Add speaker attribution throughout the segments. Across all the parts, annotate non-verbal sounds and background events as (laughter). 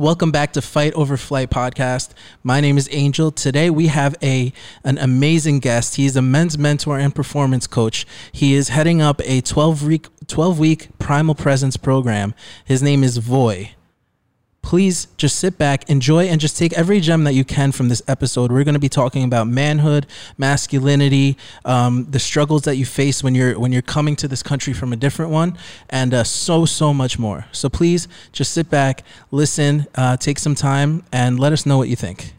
Speaker 1: Welcome back to Fight Over Flight podcast. My name is Angel. Today we have a an amazing guest. He is a men's mentor and performance coach. He is heading up a 12 week 12 week primal presence program. His name is Voy please just sit back, enjoy, and just take every gem that you can from this episode. We're going to be talking about manhood, masculinity, um, the struggles that you face when you're when you're coming to this country from a different one, and uh, so so much more. So please just sit back, listen, uh, take some time, and let us know what you think.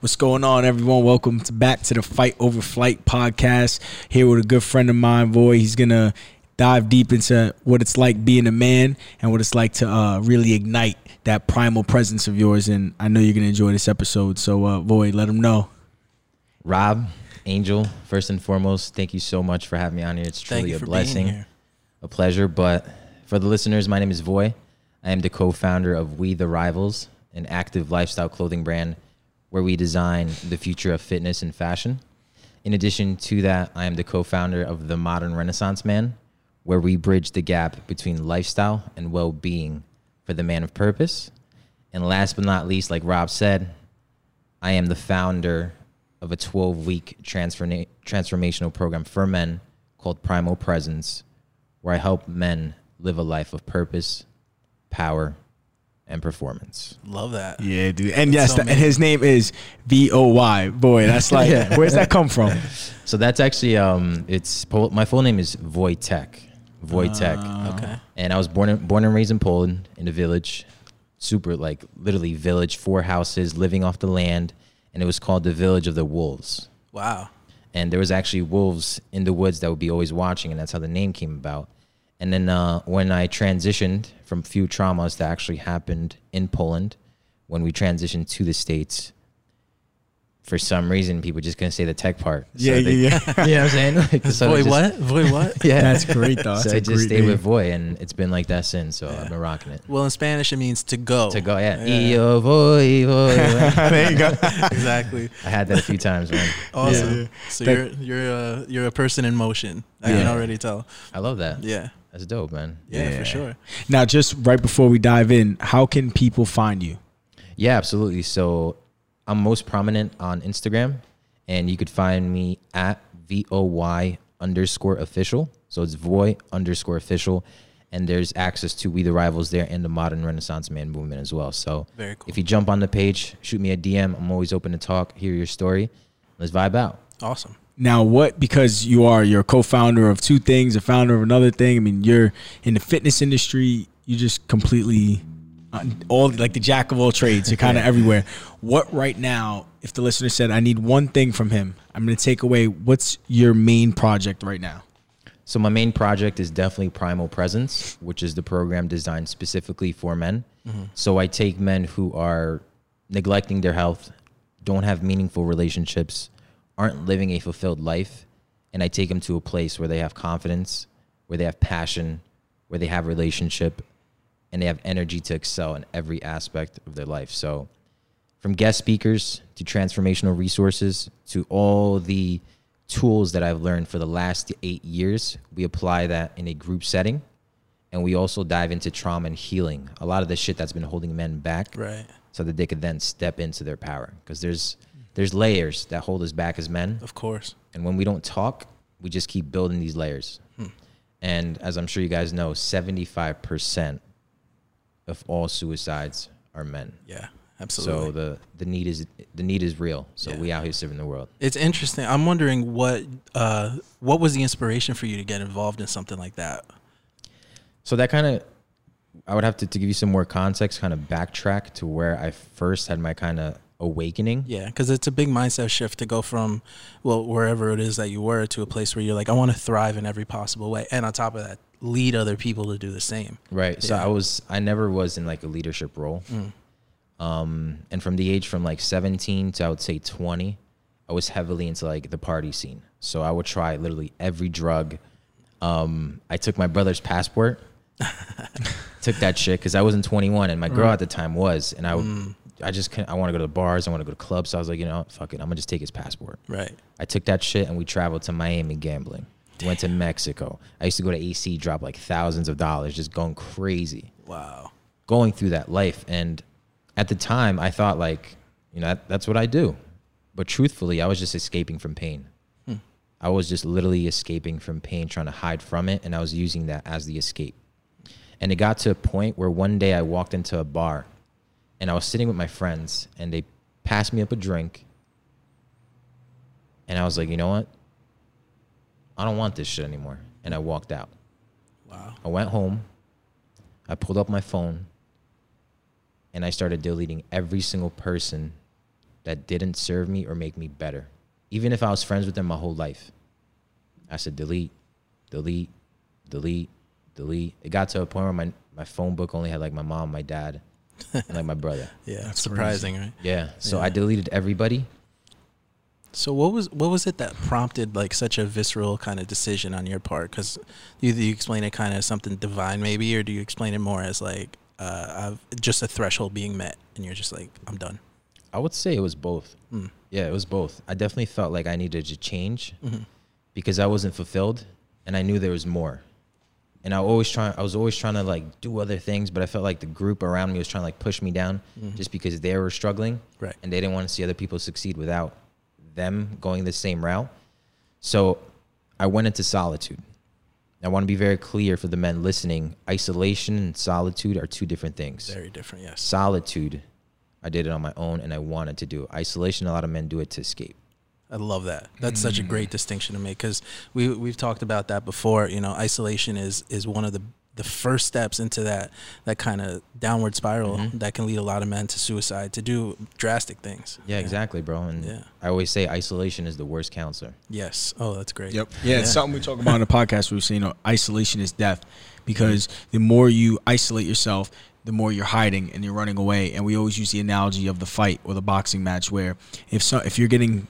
Speaker 2: What's going on, everyone? Welcome to back to the Fight Over Flight podcast. Here with a good friend of mine, Voy. He's gonna dive deep into what it's like being a man and what it's like to uh, really ignite that primal presence of yours. And I know you're going to enjoy this episode. So, uh, Voy, let them know.
Speaker 3: Rob, Angel, first and foremost, thank you so much for having me on here. It's truly a blessing, a pleasure. But for the listeners, my name is Voy. I am the co founder of We the Rivals, an active lifestyle clothing brand where we design the future of fitness and fashion. In addition to that, I am the co founder of The Modern Renaissance Man, where we bridge the gap between lifestyle and well being for the man of purpose. And last but not least, like Rob said, I am the founder of a 12 week transforma- transformational program for men called Primal Presence, where I help men live a life of purpose, power, and performance.
Speaker 1: Love that.
Speaker 2: Yeah, dude. And that's yes, so and his name is V O Y. Boy, that's like, (laughs) yeah. where's that come from?
Speaker 3: So that's actually, um, it's my full name is Wojtek. Wojtek.
Speaker 1: Uh, okay.
Speaker 3: And I was born in, born and raised in Poland in a village, super like literally village, four houses, living off the land, and it was called the Village of the Wolves.
Speaker 1: Wow.
Speaker 3: And there was actually wolves in the woods that would be always watching, and that's how the name came about. And then uh, when I transitioned from few traumas that actually happened in Poland, when we transitioned to the states, for some reason people just couldn't say the tech part.
Speaker 2: So yeah, they, yeah,
Speaker 3: yeah. (laughs) (laughs) you know what I'm saying? Like, (laughs)
Speaker 1: so Voy just, what? Voy what?
Speaker 2: yeah, that's great though.
Speaker 3: so
Speaker 2: I
Speaker 3: just stayed with Voy, and it's been like that since. So yeah. I've been rocking it.
Speaker 1: Well, in Spanish it means to go.
Speaker 3: To go, yeah. yeah. Io voy, voy.
Speaker 2: there you go.
Speaker 1: exactly.
Speaker 3: I had that a few times, man.
Speaker 1: Awesome. Yeah. So that, you're you're a you're a person in motion. I can already tell.
Speaker 3: I love that.
Speaker 1: Yeah.
Speaker 3: That's dope, man.
Speaker 1: Yeah, for sure.
Speaker 2: Now, just right before we dive in, how can people find you?
Speaker 3: Yeah, absolutely. So I'm most prominent on Instagram and you could find me at voy underscore official. So it's voy underscore official, and there's access to We the Rivals there and the Modern Renaissance Man movement as well. So
Speaker 1: Very cool.
Speaker 3: if you jump on the page, shoot me a DM. I'm always open to talk, hear your story. Let's vibe out.
Speaker 1: Awesome.
Speaker 2: Now, what because you are you're a co-founder of two things, a founder of another thing. I mean, you're in the fitness industry. You just completely all like the jack of all trades. You're kind of (laughs) everywhere. What right now, if the listener said, I need one thing from him, I'm going to take away, what's your main project right now?
Speaker 3: So, my main project is definitely Primal Presence, which is the program designed specifically for men. Mm-hmm. So, I take men who are neglecting their health, don't have meaningful relationships, aren't living a fulfilled life, and I take them to a place where they have confidence, where they have passion, where they have relationship, and they have energy to excel in every aspect of their life. So, from guest speakers to transformational resources to all the tools that I've learned for the last eight years, we apply that in a group setting. And we also dive into trauma and healing, a lot of the shit that's been holding men back.
Speaker 1: Right.
Speaker 3: So that they could then step into their power. Because there's there's layers that hold us back as men.
Speaker 1: Of course.
Speaker 3: And when we don't talk, we just keep building these layers. Hmm. And as I'm sure you guys know, 75% of all suicides are men.
Speaker 1: Yeah, absolutely.
Speaker 3: So the the need is the need is real. So yeah. we out here serving the world.
Speaker 1: It's interesting. I'm wondering what uh, what was the inspiration for you to get involved in something like that.
Speaker 3: So that kind of I would have to, to give you some more context, kind of backtrack to where I first had my kind of awakening.
Speaker 1: Yeah, because it's a big mindset shift to go from, well, wherever it is that you were to a place where you're like, I want to thrive in every possible way. And on top of that, lead other people to do the same.
Speaker 3: Right. So I was I never was in like a leadership role. Mm. Um, and from the age from like 17 to I would say 20, I was heavily into like the party scene. So I would try literally every drug. Um, I took my brother's passport, (laughs) took that shit because I wasn't 21 and my girl at the time was, and I would, mm. I just I want to go to the bars, I want to go to clubs. So I was like, you know, fuck it, I'm gonna just take his passport.
Speaker 1: Right.
Speaker 3: I took that shit and we traveled to Miami gambling. Damn. Went to Mexico. I used to go to AC, drop like thousands of dollars, just going crazy.
Speaker 1: Wow.
Speaker 3: going through that life. And at the time, I thought like, you know, that, that's what I do. But truthfully, I was just escaping from pain. Hmm. I was just literally escaping from pain, trying to hide from it, and I was using that as the escape. And it got to a point where one day I walked into a bar, and I was sitting with my friends, and they passed me up a drink, and I was like, you know what? I don't want this shit anymore. And I walked out.
Speaker 1: Wow.
Speaker 3: I went home. I pulled up my phone and I started deleting every single person that didn't serve me or make me better. Even if I was friends with them my whole life. I said delete, delete, delete, delete. It got to a point where my, my phone book only had like my mom, my dad, and like my brother. (laughs)
Speaker 1: yeah, that's surprising, crazy. right?
Speaker 3: Yeah. So yeah. I deleted everybody
Speaker 1: so what was what was it that prompted like such a visceral kind of decision on your part? Because you, you explain it kind of something divine, maybe, or do you explain it more as like uh, just a threshold being met, and you're just like, I'm done.
Speaker 3: I would say it was both. Mm. Yeah, it was both. I definitely felt like I needed to change mm-hmm. because I wasn't fulfilled, and I knew there was more. And I always try. I was always trying to like do other things, but I felt like the group around me was trying to like push me down, mm-hmm. just because they were struggling,
Speaker 1: right?
Speaker 3: And they didn't want to see other people succeed without them going the same route. So I went into solitude. I want to be very clear for the men listening. Isolation and solitude are two different things.
Speaker 1: Very different, yes.
Speaker 3: Solitude, I did it on my own and I wanted to do it. Isolation, a lot of men do it to escape.
Speaker 1: I love that. That's mm. such a great distinction to make because we we've talked about that before. You know, isolation is is one of the the first steps into that that kind of downward spiral mm-hmm. that can lead a lot of men to suicide to do drastic things.
Speaker 3: Yeah, yeah. exactly, bro. And yeah. I always say isolation is the worst counselor.
Speaker 1: Yes. Oh, that's great.
Speaker 2: Yep. Yeah, yeah. it's something we talk about on the (laughs) podcast. We've seen you know, isolation is death because the more you isolate yourself, the more you're hiding and you're running away. And we always use the analogy of the fight or the boxing match where if so, if you're getting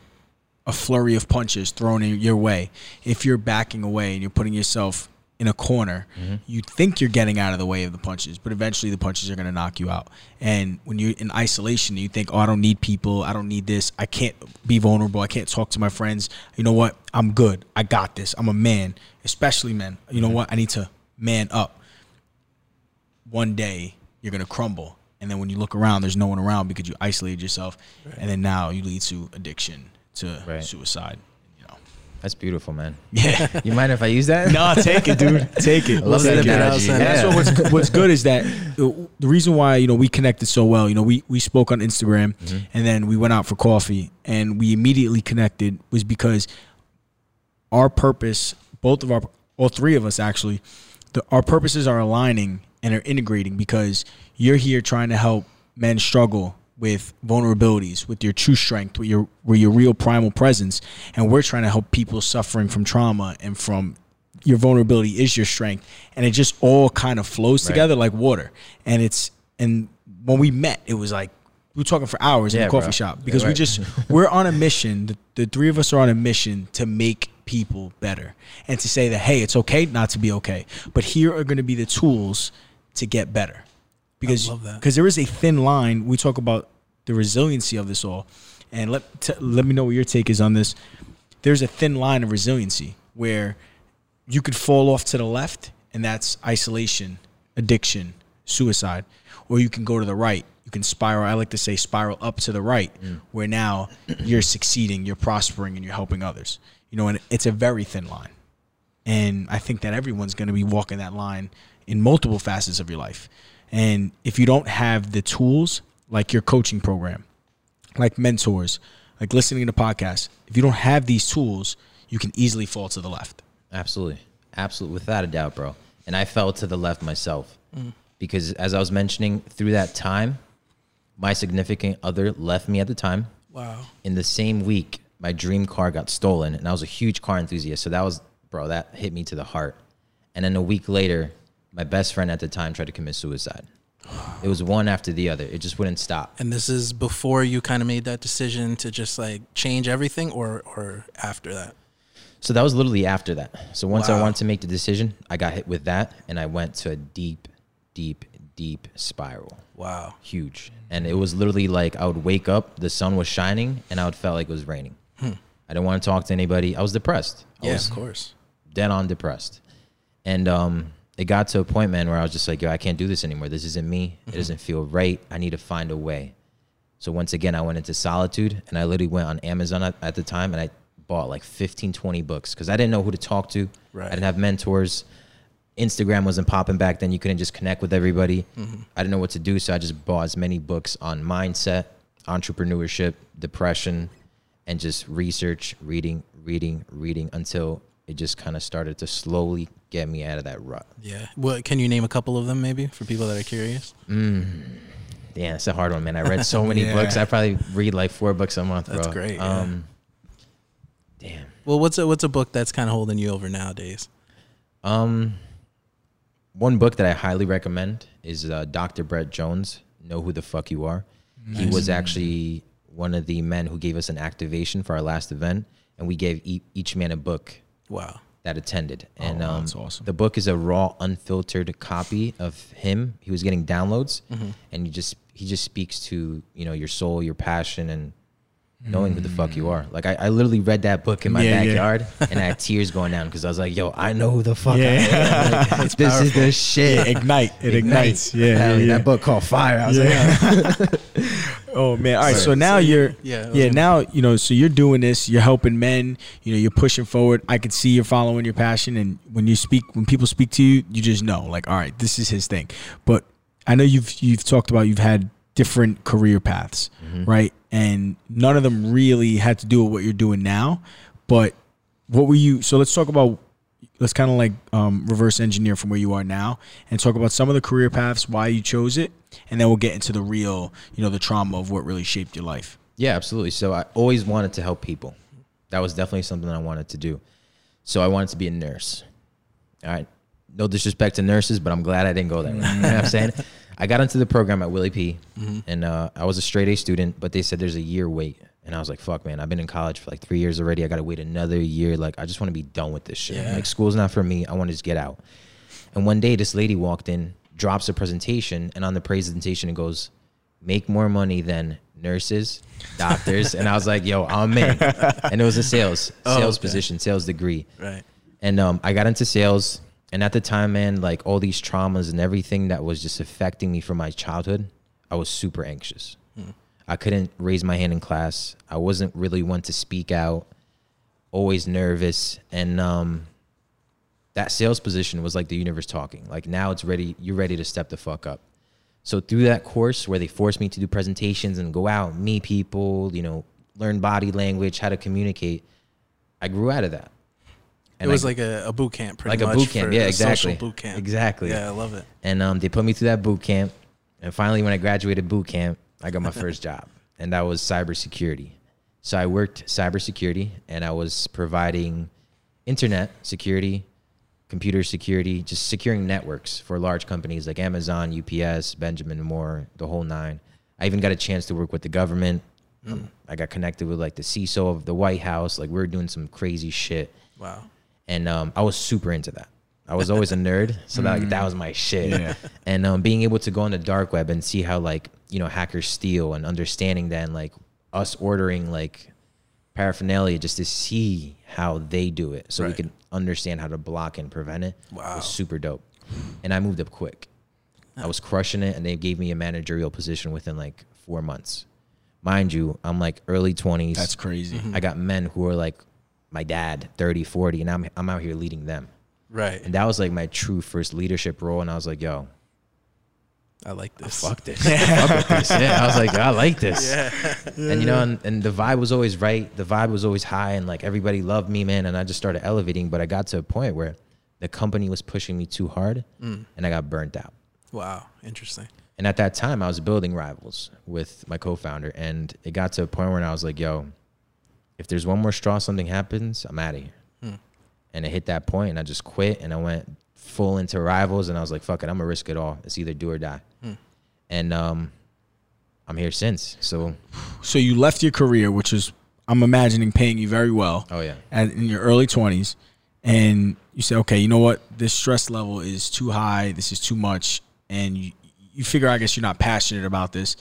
Speaker 2: a flurry of punches thrown in your way, if you're backing away and you're putting yourself in a corner, mm-hmm. you think you're getting out of the way of the punches, but eventually the punches are going to knock you out. And when you're in isolation, you think, "Oh, I don't need people. I don't need this. I can't be vulnerable. I can't talk to my friends. You know what? I'm good. I got this. I'm a man, especially men. You know mm-hmm. what? I need to man up." One day you're going to crumble, and then when you look around, there's no one around because you isolated yourself, right. and then now you lead to addiction, to right. suicide.
Speaker 3: That's beautiful, man.
Speaker 2: Yeah. (laughs)
Speaker 3: You mind if I use that?
Speaker 2: no, take it, dude. (laughs) Take it.
Speaker 3: I love that
Speaker 2: analogy. That's what, what's, (laughs) what's good is that the reason why you know we connected so well. You know, we we spoke on Instagram, mm-hmm. and then we went out for coffee, and we immediately connected was because our purpose, both of our, all three of us actually, the, our purposes are aligning and are integrating because you're here trying to help men struggle with vulnerabilities, with your true strength, with your with your real primal presence, and we're trying to help people suffering from trauma and from your vulnerability is your strength, and it just all kind of flows right. together like water. And it's and when we met, it was like we were talking for hours yeah, in the coffee bro. shop because yeah, right. we just (laughs) we're on a mission. The, the three of us are on a mission to make people better and to say that hey, it's okay not to be okay, but here are going to be the tools to get better because because there is a thin line. We talk about the resiliency of this all, and let t- let me know what your take is on this. There's a thin line of resiliency where you could fall off to the left, and that's isolation, addiction, suicide, or you can go to the right. You can spiral. I like to say spiral up to the right, mm. where now you're succeeding, you're prospering, and you're helping others. You know, and it's a very thin line. And I think that everyone's going to be walking that line in multiple facets of your life. And if you don't have the tools like your coaching program, like mentors, like listening to podcasts, if you don't have these tools, you can easily fall to the left.
Speaker 3: Absolutely. Absolutely. Without a doubt, bro. And I fell to the left myself mm. because, as I was mentioning, through that time, my significant other left me at the time.
Speaker 1: Wow.
Speaker 3: In the same week, my dream car got stolen, and I was a huge car enthusiast. So that was, bro, that hit me to the heart. And then a week later, my best friend at the time tried to commit suicide. It was one after the other. It just wouldn't stop.
Speaker 1: And this is before you kind of made that decision to just like change everything or or after that?
Speaker 3: So that was literally after that. So once wow. I wanted to make the decision, I got hit with that and I went to a deep, deep, deep spiral.
Speaker 1: Wow.
Speaker 3: Huge. And it was literally like I would wake up, the sun was shining, and I would felt like it was raining. Hmm. I didn't want to talk to anybody. I was depressed. I
Speaker 1: yeah,
Speaker 3: was
Speaker 1: of course.
Speaker 3: Dead on depressed. And um it got to a point, man, where I was just like, yo, I can't do this anymore. This isn't me. Mm-hmm. It doesn't feel right. I need to find a way. So once again, I went into solitude and I literally went on Amazon at, at the time and I bought like 15, 20 books because I didn't know who to talk to. Right. I didn't have mentors. Instagram wasn't popping back then. You couldn't just connect with everybody. Mm-hmm. I didn't know what to do. So I just bought as many books on mindset, entrepreneurship, depression, and just research, reading, reading, reading until it just kind of started to slowly get me out of that rut.
Speaker 1: Yeah. Well, can you name a couple of them maybe for people that are curious?
Speaker 3: Mm. Yeah, it's a hard one, man. I read so many (laughs) yeah. books. I probably read like four books a month.
Speaker 1: That's
Speaker 3: bro.
Speaker 1: great. Um,
Speaker 3: yeah. Damn.
Speaker 1: Well, what's a what's a book that's kind of holding you over nowadays?
Speaker 3: Um, one book that I highly recommend is uh, Dr. Brett Jones. Know who the fuck you are. Nice. He was actually one of the men who gave us an activation for our last event, and we gave e- each man a book.
Speaker 1: Wow
Speaker 3: that attended. Oh, and
Speaker 2: oh, um, awesome.
Speaker 3: the book is a raw, unfiltered copy of him. He was getting downloads, mm-hmm. and he just he just speaks to you know your soul, your passion, and knowing mm. who the fuck you are. Like I, I literally read that book in my yeah, backyard, yeah. (laughs) and I had tears going down because I was like, "Yo, I know who the fuck yeah. I am. (laughs) Like, this powerful. is the shit.
Speaker 2: ignite. It ignites. ignites. Yeah, yeah,
Speaker 3: That book called Fire. I was like, (laughs)
Speaker 2: oh man. All right. So now so you're yeah yeah now you know so you're doing this. You're helping men. You know you're pushing forward. I can see you're following your passion, and when you speak, when people speak to you, you just know like, all right, this is his thing. But I know you've you've talked about you've had different career paths, mm-hmm. right? And none of them really had to do with what you're doing now. But what were you? So let's talk about. Let's kind of like um, reverse engineer from where you are now and talk about some of the career paths, why you chose it, and then we'll get into the real, you know, the trauma of what really shaped your life.
Speaker 3: Yeah, absolutely. So I always wanted to help people. That was definitely something I wanted to do. So I wanted to be a nurse. All right. No disrespect to nurses, but I'm glad I didn't go there. (laughs) you know what I'm saying? I got into the program at Willie P, mm-hmm. and uh, I was a straight A student, but they said there's a year wait, and I was like, "Fuck, man! I've been in college for like three years already. I got to wait another year. Like, I just want to be done with this shit. Yeah. Like, school's not for me. I want to just get out." And one day, this lady walked in, drops a presentation, and on the presentation it goes, "Make more money than nurses, doctors," and I was like, "Yo, I'm in." (laughs) And it was a sales sales oh, okay. position, sales degree.
Speaker 1: Right.
Speaker 3: And um, I got into sales and at the time, man, like all these traumas and everything that was just affecting me from my childhood, I was super anxious. I couldn't raise my hand in class. I wasn't really one to speak out. Always nervous, and um, that sales position was like the universe talking. Like now it's ready. You're ready to step the fuck up. So through that course where they forced me to do presentations and go out, meet people, you know, learn body language, how to communicate, I grew out of that.
Speaker 1: And it was I, like a, a, boot camp, pretty
Speaker 3: like much. like a boot camp. Yeah, exactly.
Speaker 1: boot camp.
Speaker 3: Exactly.
Speaker 1: Yeah, I love it.
Speaker 3: And um, they put me through that boot camp, and finally, when I graduated boot camp, I got my first job, and that was cybersecurity. So I worked cybersecurity, and I was providing internet security, computer security, just securing networks for large companies like Amazon, UPS, Benjamin Moore, the whole nine. I even got a chance to work with the government. Mm. Um, I got connected with like the CISO of the White House. Like we are doing some crazy shit.
Speaker 1: Wow
Speaker 3: and um, I was super into that. I was always a nerd, so that like, (laughs) that was my shit. Yeah. And um, being able to go on the dark web and see how like you know hackers steal and understanding then like us ordering like paraphernalia just to see how they do it, so right. we can understand how to block and prevent it.
Speaker 1: Wow,
Speaker 3: was super dope. And I moved up quick. I was crushing it, and they gave me a managerial position within like four months. Mind you, I'm like early 20s.
Speaker 2: That's crazy. Mm-hmm.
Speaker 3: I got men who are like my dad 30 40 and I'm, I'm out here leading them
Speaker 1: right
Speaker 3: and that was like my true first leadership role and i was like yo
Speaker 1: i like this.
Speaker 3: I fuck this (laughs) fuck this. Yeah i was like i like this. Yeah. and you know and, and the vibe was always right. The vibe was always high and like everybody loved me man. And i just started elevating but i got to a point where the company was pushing me too hard mm. and i got burnt out.
Speaker 1: Wow. Interesting.
Speaker 3: And at that time i was building rivals with my co-founder and it got to a point where i was like yo if there's one more straw, something happens, I'm out of here. Hmm. And it hit that point, and I just quit, and I went full into rivals, and I was like, fuck it, I'm gonna risk it all. It's either do or die. Hmm. And um, I'm here since. So,
Speaker 2: so you left your career, which is I'm imagining paying you very well.
Speaker 3: Oh yeah,
Speaker 2: at, in your early 20s, and you say, okay, you know what, this stress level is too high. This is too much, and you, you figure, I guess, you're not passionate about this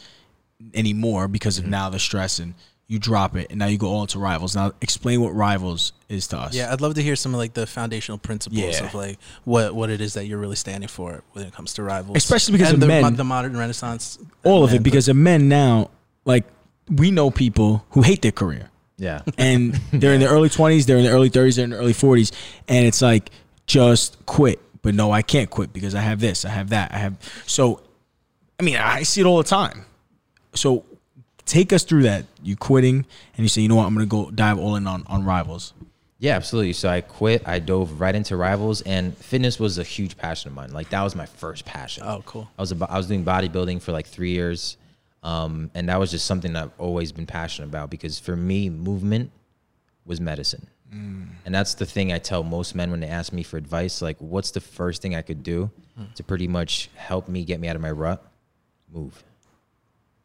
Speaker 2: anymore because of mm-hmm. now the stress and you drop it, and now you go all into rivals. Now, explain what rivals is to us.
Speaker 1: Yeah, I'd love to hear some of like the foundational principles yeah. of like what what it is that you're really standing for when it comes to rivals,
Speaker 2: especially because and
Speaker 1: of
Speaker 2: the, men,
Speaker 1: the modern Renaissance.
Speaker 2: All of it, because of men now, like we know people who hate their career.
Speaker 3: Yeah, (laughs)
Speaker 2: and they're in their early twenties, they're in their early thirties, they're in their early forties, and it's like just quit. But no, I can't quit because I have this, I have that, I have. So, I mean, I see it all the time. So take us through that. You quitting and you say, you know what, I'm gonna go dive all in on, on rivals.
Speaker 3: Yeah, absolutely. So I quit. I dove right into rivals, and fitness was a huge passion of mine. Like that was my first passion.
Speaker 1: Oh, cool.
Speaker 3: I was about, I was doing bodybuilding for like three years, um, and that was just something I've always been passionate about because for me, movement was medicine, mm. and that's the thing I tell most men when they ask me for advice. Like, what's the first thing I could do mm. to pretty much help me get me out of my rut? Move.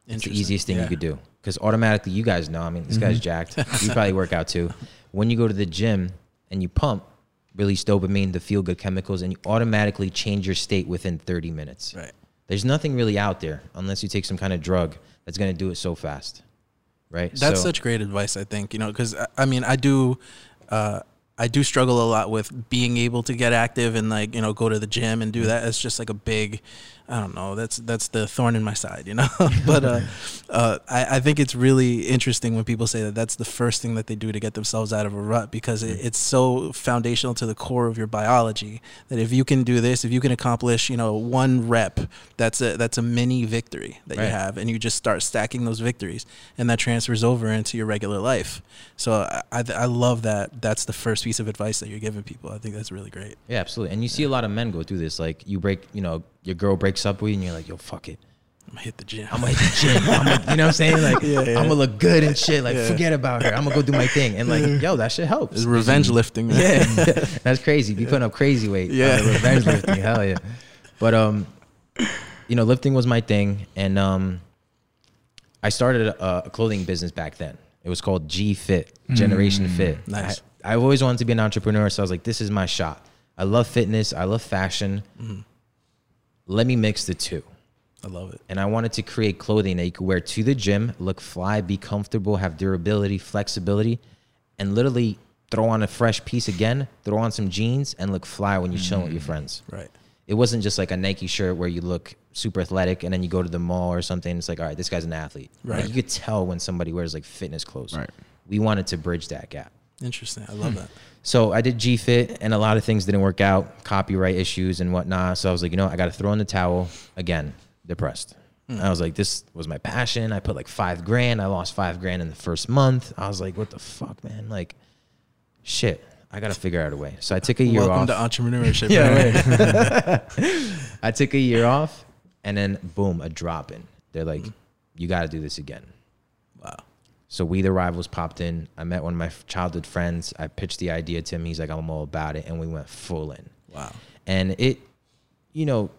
Speaker 3: It's the easiest thing yeah. you could do because automatically you guys know. I mean, this mm-hmm. guy's jacked. You probably work out too. When you go to the gym and you pump, release dopamine, the feel good chemicals, and you automatically change your state within 30 minutes.
Speaker 1: Right.
Speaker 3: There's nothing really out there unless you take some kind of drug that's going to do it so fast. Right.
Speaker 1: That's so, such great advice, I think. You know, because I mean, I do. Uh, I do struggle a lot with being able to get active and like you know go to the gym and do that. It's just like a big I don't know. That's that's the thorn in my side, you know. (laughs) but uh, (laughs) uh, I, I think it's really interesting when people say that that's the first thing that they do to get themselves out of a rut because it, it's so foundational to the core of your biology that if you can do this, if you can accomplish, you know, one rep, that's a that's a mini victory that right. you have, and you just start stacking those victories, and that transfers over into your regular life. So I I, I love that. That's the first piece of advice that you're giving people. I think that's really great.
Speaker 3: Yeah, absolutely. And you see a lot of men go through this. Like you break, you know your girl breaks up with you and you're like, yo, fuck it.
Speaker 1: I'm gonna hit the gym.
Speaker 3: I'm gonna hit the gym. I'm gonna, you know what I'm saying? Like, (laughs) yeah, yeah. I'm gonna look good and shit. Like, yeah. forget about her. I'm gonna go do my thing. And like, yo, that shit helps.
Speaker 1: It's revenge lifting. Man.
Speaker 3: Yeah, (laughs) (laughs) that's crazy. Be putting up crazy weight. Yeah, uh, revenge lifting. Hell yeah. But um, you know, lifting was my thing, and um, I started a, a clothing business back then. It was called G Fit, Generation mm, Fit.
Speaker 1: Nice.
Speaker 3: I, I always wanted to be an entrepreneur, so I was like, this is my shot. I love fitness. I love fashion. Mm-hmm let me mix the two.
Speaker 1: I love it.
Speaker 3: And I wanted to create clothing that you could wear to the gym, look fly, be comfortable, have durability, flexibility, and literally throw on a fresh piece again, throw on some jeans, and look fly when you're mm. chilling with your mm. friends.
Speaker 1: Right.
Speaker 3: It wasn't just like a Nike shirt where you look super athletic and then you go to the mall or something. It's like, all right, this guy's an athlete.
Speaker 1: Right.
Speaker 3: Like you could tell when somebody wears like fitness clothes.
Speaker 2: Right.
Speaker 3: We wanted to bridge that gap.
Speaker 1: Interesting. I love hmm. that.
Speaker 3: So I did G Fit, and a lot of things didn't work out, copyright issues and whatnot. So I was like, you know, I got to throw in the towel again. Depressed. Mm. I was like, this was my passion. I put like five grand. I lost five grand in the first month. I was like, what the fuck, man? Like, shit. I got to figure out a way. So I took a year
Speaker 1: Welcome
Speaker 3: off.
Speaker 1: Welcome to entrepreneurship. (laughs) yeah. (laughs) (laughs)
Speaker 3: I took a year off, and then boom, a drop in. They're like, mm. you got to do this again.
Speaker 1: Wow.
Speaker 3: So we the rivals popped in. I met one of my childhood friends. I pitched the idea to him. He's like, I'm all about it, and we went full in.
Speaker 1: Wow.
Speaker 3: And it, you know,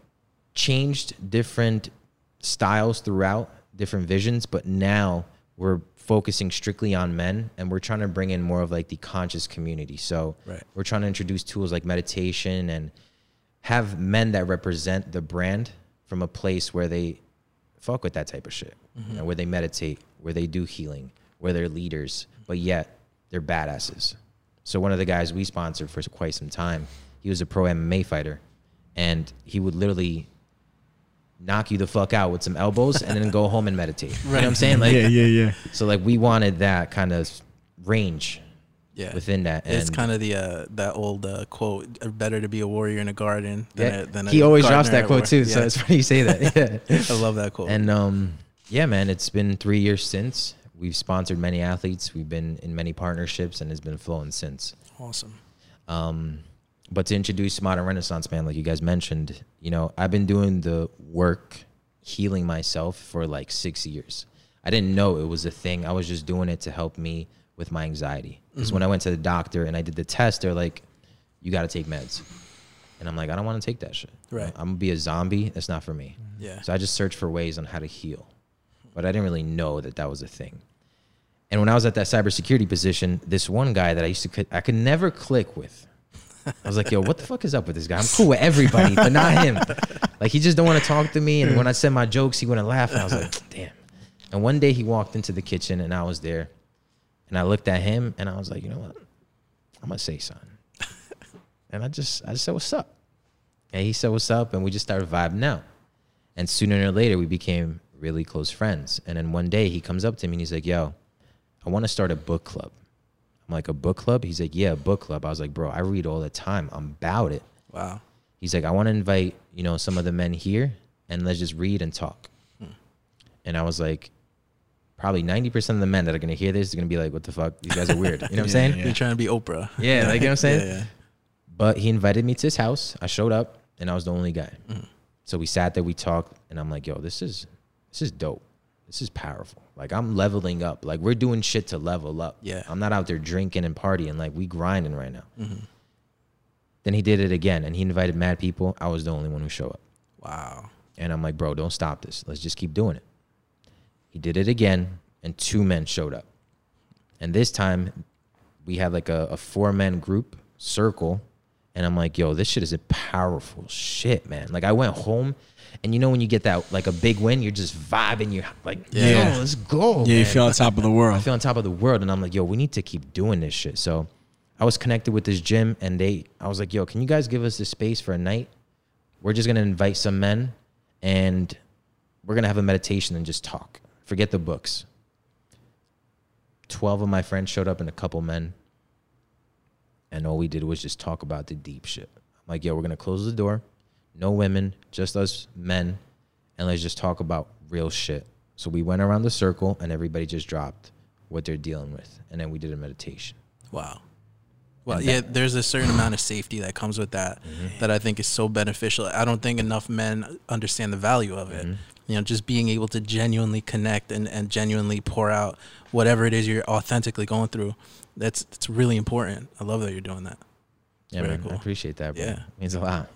Speaker 3: changed different styles throughout, different visions. But now we're focusing strictly on men, and we're trying to bring in more of like the conscious community. So
Speaker 1: right.
Speaker 3: we're trying to introduce tools like meditation and have men that represent the brand from a place where they fuck with that type of shit, mm-hmm. you know, where they meditate, where they do healing where they're leaders, but yet they're badasses. So one of the guys we sponsored for quite some time, he was a pro MMA fighter, and he would literally knock you the fuck out with some elbows and then go (laughs) home and meditate. Right. You know what I'm saying?
Speaker 2: Like, yeah, yeah, yeah.
Speaker 3: So like we wanted that kind of range. Yeah. Within that,
Speaker 1: and it's kind of the uh, that old uh, quote: "Better to be a warrior in a garden than
Speaker 3: yeah.
Speaker 1: a, than
Speaker 3: he always drops that quote too. Yeah. So it's funny you say that. Yeah, (laughs) (laughs)
Speaker 1: I love that quote.
Speaker 3: And um, yeah, man, it's been three years since, we've sponsored many athletes. We've been in many partnerships, and it's been flowing since.
Speaker 1: Awesome.
Speaker 3: Um, but to introduce modern Renaissance, man, like you guys mentioned, you know, I've been doing the work healing myself for like six years. I didn't know it was a thing. I was just doing it to help me with my anxiety. Because mm-hmm. when I went to the doctor and I did the test, they're like, "You got to take meds," and I'm like, "I don't want to take that shit.
Speaker 1: Right?
Speaker 3: I'm gonna be a zombie. That's not for me."
Speaker 1: Yeah.
Speaker 3: So I just searched for ways on how to heal but I didn't really know that that was a thing. And when I was at that cybersecurity position, this one guy that I used to, I could never click with. I was like, yo, what the fuck is up with this guy? I'm cool with everybody, but not him. Like he just don't want to talk to me. And when I said my jokes, he wouldn't laugh. And I was like, damn. And one day he walked into the kitchen and I was there. And I looked at him and I was like, you know what? I'm gonna say something. and I just I just said, What's up? And he said, What's up? And we just started vibing out. And sooner or later we became really close friends. And then one day he comes up to me and he's like, Yo, I want to start a book club. I'm like, a book club? He's like, Yeah, book club. I was like, bro, I read all the time. I'm about it.
Speaker 1: Wow.
Speaker 3: He's like, I want to invite, you know, some of the men here and let's just read and talk. Hmm. And I was like, probably 90% of the men that are going to hear this are going to be like, what the fuck? These guys are weird. You know what I'm (laughs) saying?
Speaker 1: Yeah. You're trying to be Oprah. (laughs)
Speaker 3: Yeah, like, you know what I'm saying? (laughs) yeah, but he invited me to his house. I showed up and I was the only guy. Mm. So we sat there, we talked, and I'm like, yo, this is this is dope. This is powerful. Like I'm leveling up. Like we're doing shit to level up.
Speaker 1: Yeah.
Speaker 3: I'm not out there drinking and partying. Like we grinding right now. Mm-hmm. Then he did it again and he invited mad people. I was the only one who showed up.
Speaker 1: Wow.
Speaker 3: And I'm like, bro, don't stop this. Let's just keep doing it. He did it again, and two men showed up. And this time, we had like a, a four man group circle. And I'm like, yo, this shit is a powerful shit, man. Like, I went home, and you know, when you get that, like a big win, you're just vibing. You're like, yeah, let's go.
Speaker 2: Yeah, man. you feel on top of the world. I
Speaker 3: feel on top of the world. And I'm like, yo, we need to keep doing this shit. So I was connected with this gym, and they, I was like, yo, can you guys give us the space for a night? We're just going to invite some men, and we're going to have a meditation and just talk. Forget the books. 12 of my friends showed up and a couple men. And all we did was just talk about the deep shit. I'm like, yo, we're going to close the door. No women, just us men. And let's just talk about real shit. So we went around the circle and everybody just dropped what they're dealing with. And then we did a meditation.
Speaker 1: Wow. Well, yeah, there's a certain amount of safety that comes with that mm-hmm. that I think is so beneficial. I don't think enough men understand the value of it. Mm-hmm you know just being able to genuinely connect and, and genuinely pour out whatever it is you're authentically going through that's it's really important i love that you're doing that
Speaker 3: yeah man cool. i appreciate that bro. yeah it means a lot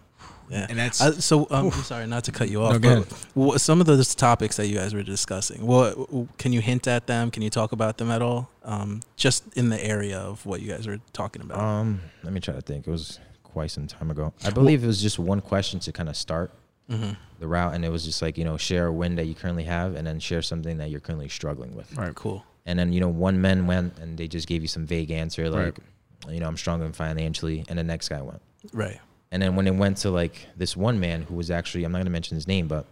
Speaker 1: yeah, and that's uh, so. Um, sorry, not to cut you off. No, but some of those topics that you guys were discussing, what can you hint at them? Can you talk about them at all? Um, just in the area of what you guys were talking about.
Speaker 3: Um, let me try to think. It was quite some time ago. I believe well, it was just one question to kind of start mm-hmm. the route, and it was just like you know share a win that you currently have, and then share something that you're currently struggling with.
Speaker 1: All right, cool.
Speaker 3: And then you know one man went and they just gave you some vague answer like, right. you know I'm struggling financially, and the next guy went.
Speaker 1: Right.
Speaker 3: And then when it went to like this one man who was actually I'm not gonna mention his name, but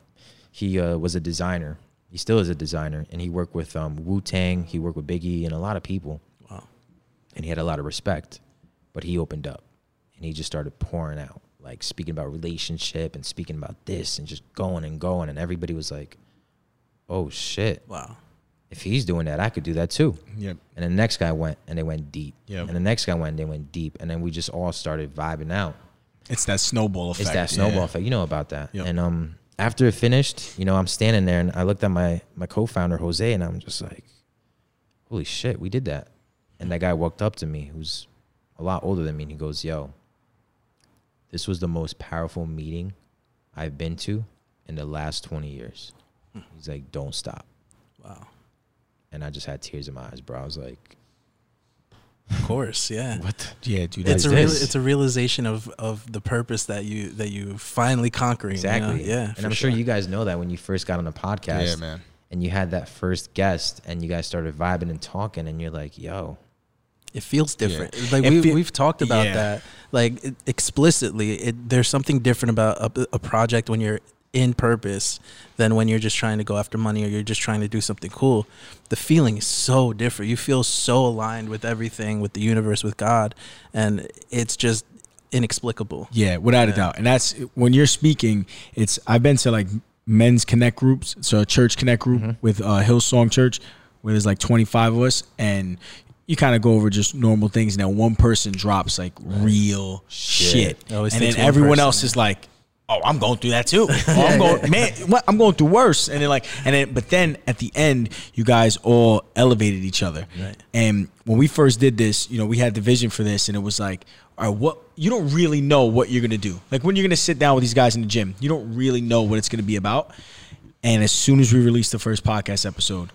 Speaker 3: he uh, was a designer. He still is a designer, and he worked with um, Wu Tang. He worked with Biggie and a lot of people.
Speaker 1: Wow.
Speaker 3: And he had a lot of respect, but he opened up, and he just started pouring out like speaking about relationship and speaking about this and just going and going and everybody was like oh shit
Speaker 1: wow
Speaker 3: if he's doing that i could do that too
Speaker 2: yep
Speaker 3: and the next guy went and they went deep
Speaker 2: yep.
Speaker 3: and the next guy went and they went deep and then we just all started vibing out
Speaker 2: it's that snowball effect
Speaker 3: it's that snowball yeah. effect you know about that yep. and um after it finished you know i'm standing there and i looked at my my co-founder jose and i'm just like holy shit we did that and that guy walked up to me who's a lot older than me and he goes yo this was the most powerful meeting I've been to in the last 20 years. Hmm. He's like, don't stop.
Speaker 1: Wow.
Speaker 3: And I just had tears in my eyes, bro. I was like,
Speaker 1: of course, yeah.
Speaker 2: What? The, yeah, dude.
Speaker 1: It's a real, it's a realization of of the purpose that you that you finally conquering.
Speaker 3: Exactly.
Speaker 1: You know? Yeah.
Speaker 3: And I'm sure. sure you guys know that when you first got on the podcast.
Speaker 2: Yeah, man.
Speaker 3: And you had that first guest, and you guys started vibing and talking, and you're like, "Yo,
Speaker 1: it feels different. Yeah. Like we, we've talked about yeah. that, like explicitly. It, there's something different about a, a, project when you're in purpose than when you're just trying to go after money or you're just trying to do something cool. The feeling is so different. You feel so aligned with everything, with the universe, with God, and it's just inexplicable.
Speaker 2: Yeah, without yeah. a doubt. And that's when you're speaking. It's I've been to like men's connect groups, so a church connect group mm-hmm. with uh, Hillsong Church where there's like 25 of us and you kind of go over just normal things, and then one person drops like real shit, shit. and then everyone person. else is like, "Oh, I'm going through that too. (laughs) Oh, I'm going, man, what? I'm going through worse." And then like, and then, but then at the end, you guys all elevated each other.
Speaker 1: Right.
Speaker 2: And when we first did this, you know, we had the vision for this, and it was like, all right, what you don't really know what you're gonna do. Like when you're gonna sit down with these guys in the gym, you don't really know what it's gonna be about. And as soon as we released the first podcast episode,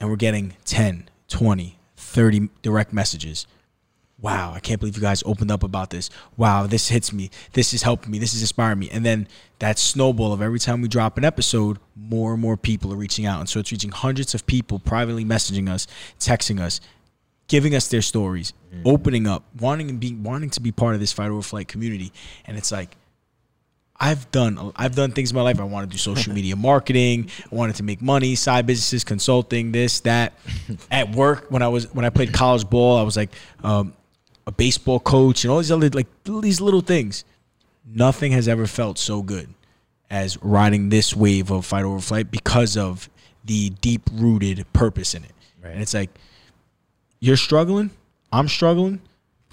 Speaker 2: and we're getting 10, 20, 30 direct messages. Wow, I can't believe you guys opened up about this. Wow, this hits me. This is helping me. This is inspiring me. And then that snowball of every time we drop an episode, more and more people are reaching out. And so it's reaching hundreds of people privately messaging us, texting us, giving us their stories, mm-hmm. opening up, wanting to be wanting to be part of this fight over flight community. And it's like I've done I've done things in my life. I want to do social (laughs) media marketing. I wanted to make money, side businesses, consulting, this, that. (laughs) At work, when I was when I played college ball, I was like um, a baseball coach and all these other like these little things. Nothing has ever felt so good as riding this wave of fight over flight because of the deep rooted purpose in it. Right. And it's like you're struggling, I'm struggling.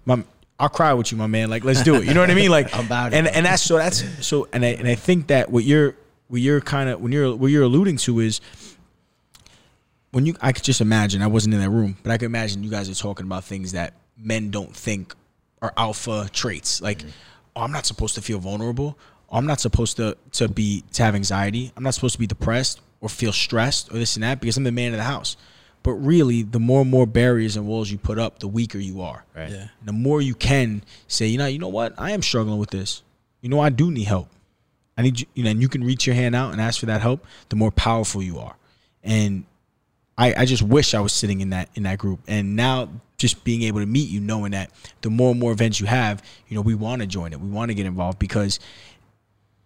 Speaker 2: My, I'll cry with you, my man. Like, let's do it. You know what I mean? Like, (laughs) about and it. and that's so that's so and I and I think that what you're what you're kind of when you're what you're alluding to is when you I could just imagine I wasn't in that room, but I could imagine you guys are talking about things that men don't think are alpha traits. Like, mm-hmm. oh, I'm not supposed to feel vulnerable. Oh, I'm not supposed to to be to have anxiety. I'm not supposed to be depressed or feel stressed or this and that because I'm the man of the house. But really, the more and more barriers and walls you put up, the weaker you are.
Speaker 3: Right. Yeah.
Speaker 2: And the more you can say, you know, you know what, I am struggling with this. You know, I do need help. I need you, you know, and you can reach your hand out and ask for that help. The more powerful you are. And I, I just wish I was sitting in that in that group. And now just being able to meet you, knowing that the more and more events you have, you know, we want to join it. We want to get involved because,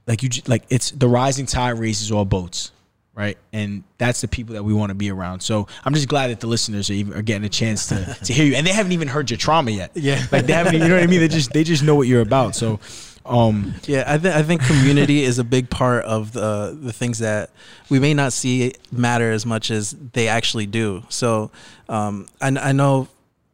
Speaker 2: like you, like it's the rising tide raises all boats, right? And that's the people that we want to be around. So I'm just glad that the listeners are, even, are getting a chance to (laughs) to hear you, and they haven't even heard your trauma yet.
Speaker 1: Yeah,
Speaker 2: like they haven't. You know what I mean? They just they just know what you're about. So. Um,
Speaker 1: yeah, I think I think community is a big part of the the things that we may not see matter as much as they actually do. So um, I, I know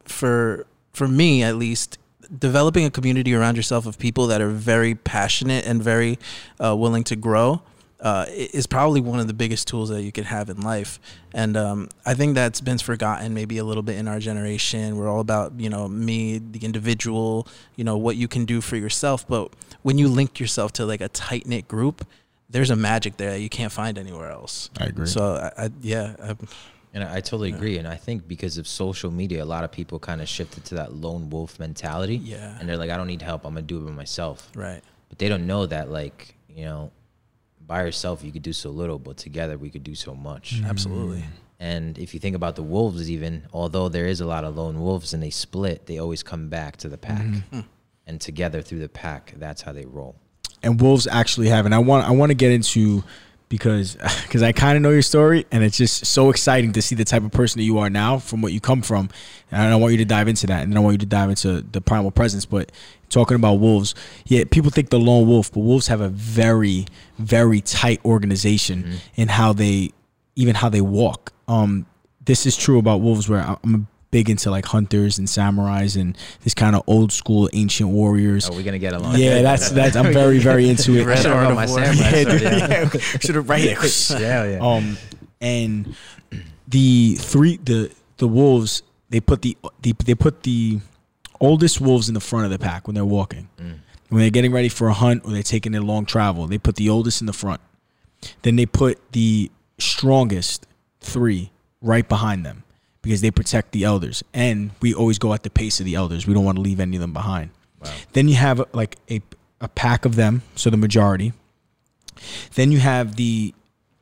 Speaker 1: for for me at least developing a community around yourself of people that are very passionate and very uh, willing to grow uh, is probably one of the biggest tools that you could have in life. And um, I think that's been forgotten maybe a little bit in our generation. We're all about, you know, me, the individual, you know, what you can do for yourself. But when you link yourself to like a tight knit group, there's a magic there that you can't find anywhere else.
Speaker 2: I agree.
Speaker 1: So, I, I yeah. I,
Speaker 3: and I totally yeah. agree. And I think because of social media, a lot of people kind of shifted to that lone wolf mentality.
Speaker 1: Yeah.
Speaker 3: And they're like, I don't need help. I'm going to do it by myself.
Speaker 1: Right.
Speaker 3: But they don't know that, like, you know, by yourself, you could do so little, but together we could do so much.
Speaker 1: Mm-hmm. Absolutely.
Speaker 3: And if you think about the wolves, even although there is a lot of lone wolves and they split, they always come back to the pack. Mm-hmm. And together through the pack, that's how they roll.
Speaker 2: And wolves actually have, and I want I want to get into because (laughs) because I kind of know your story, and it's just so exciting to see the type of person that you are now from what you come from. And I don't want you to dive into that, and then I want you to dive into the primal presence. But talking about wolves, yeah, people think the lone wolf, but wolves have a very very tight organization mm-hmm. in how they even how they walk. Um, this is true about wolves, where I'm a big into like hunters and samurais and this kind of old school ancient warriors.
Speaker 3: Are we gonna get along?
Speaker 2: Yeah, that's that's. I'm very very into it.
Speaker 3: I should have my samurai.
Speaker 2: Yeah, should have right
Speaker 3: yeah, yeah. (laughs) (laughs) (laughs)
Speaker 2: Um, and the three the the wolves they put the, the they put the oldest wolves in the front of the pack when they're walking. Mm. When they're getting ready for a hunt or they're taking a long travel, they put the oldest in the front. Then they put the strongest three right behind them because they protect the elders. And we always go at the pace of the elders. We don't want to leave any of them behind. Wow. Then you have like a, a pack of them, so the majority. Then you have the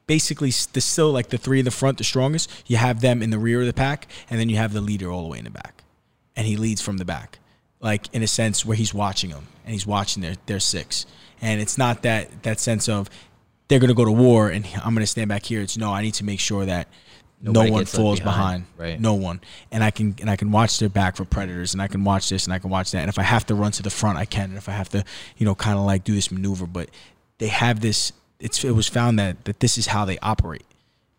Speaker 2: basically the still like the three in the front, the strongest. You have them in the rear of the pack, and then you have the leader all the way in the back, and he leads from the back, like in a sense where he's watching them and he's watching their their six. And it's not that that sense of they're gonna go to war and I'm gonna stand back here. It's no, I need to make sure that Nobody no one falls behind. behind.
Speaker 3: Right.
Speaker 2: No one. And I can and I can watch their back for predators and I can watch this and I can watch that. And if I have to run to the front, I can. And if I have to, you know, kind of like do this maneuver, but they have this it's it was found that that this is how they operate.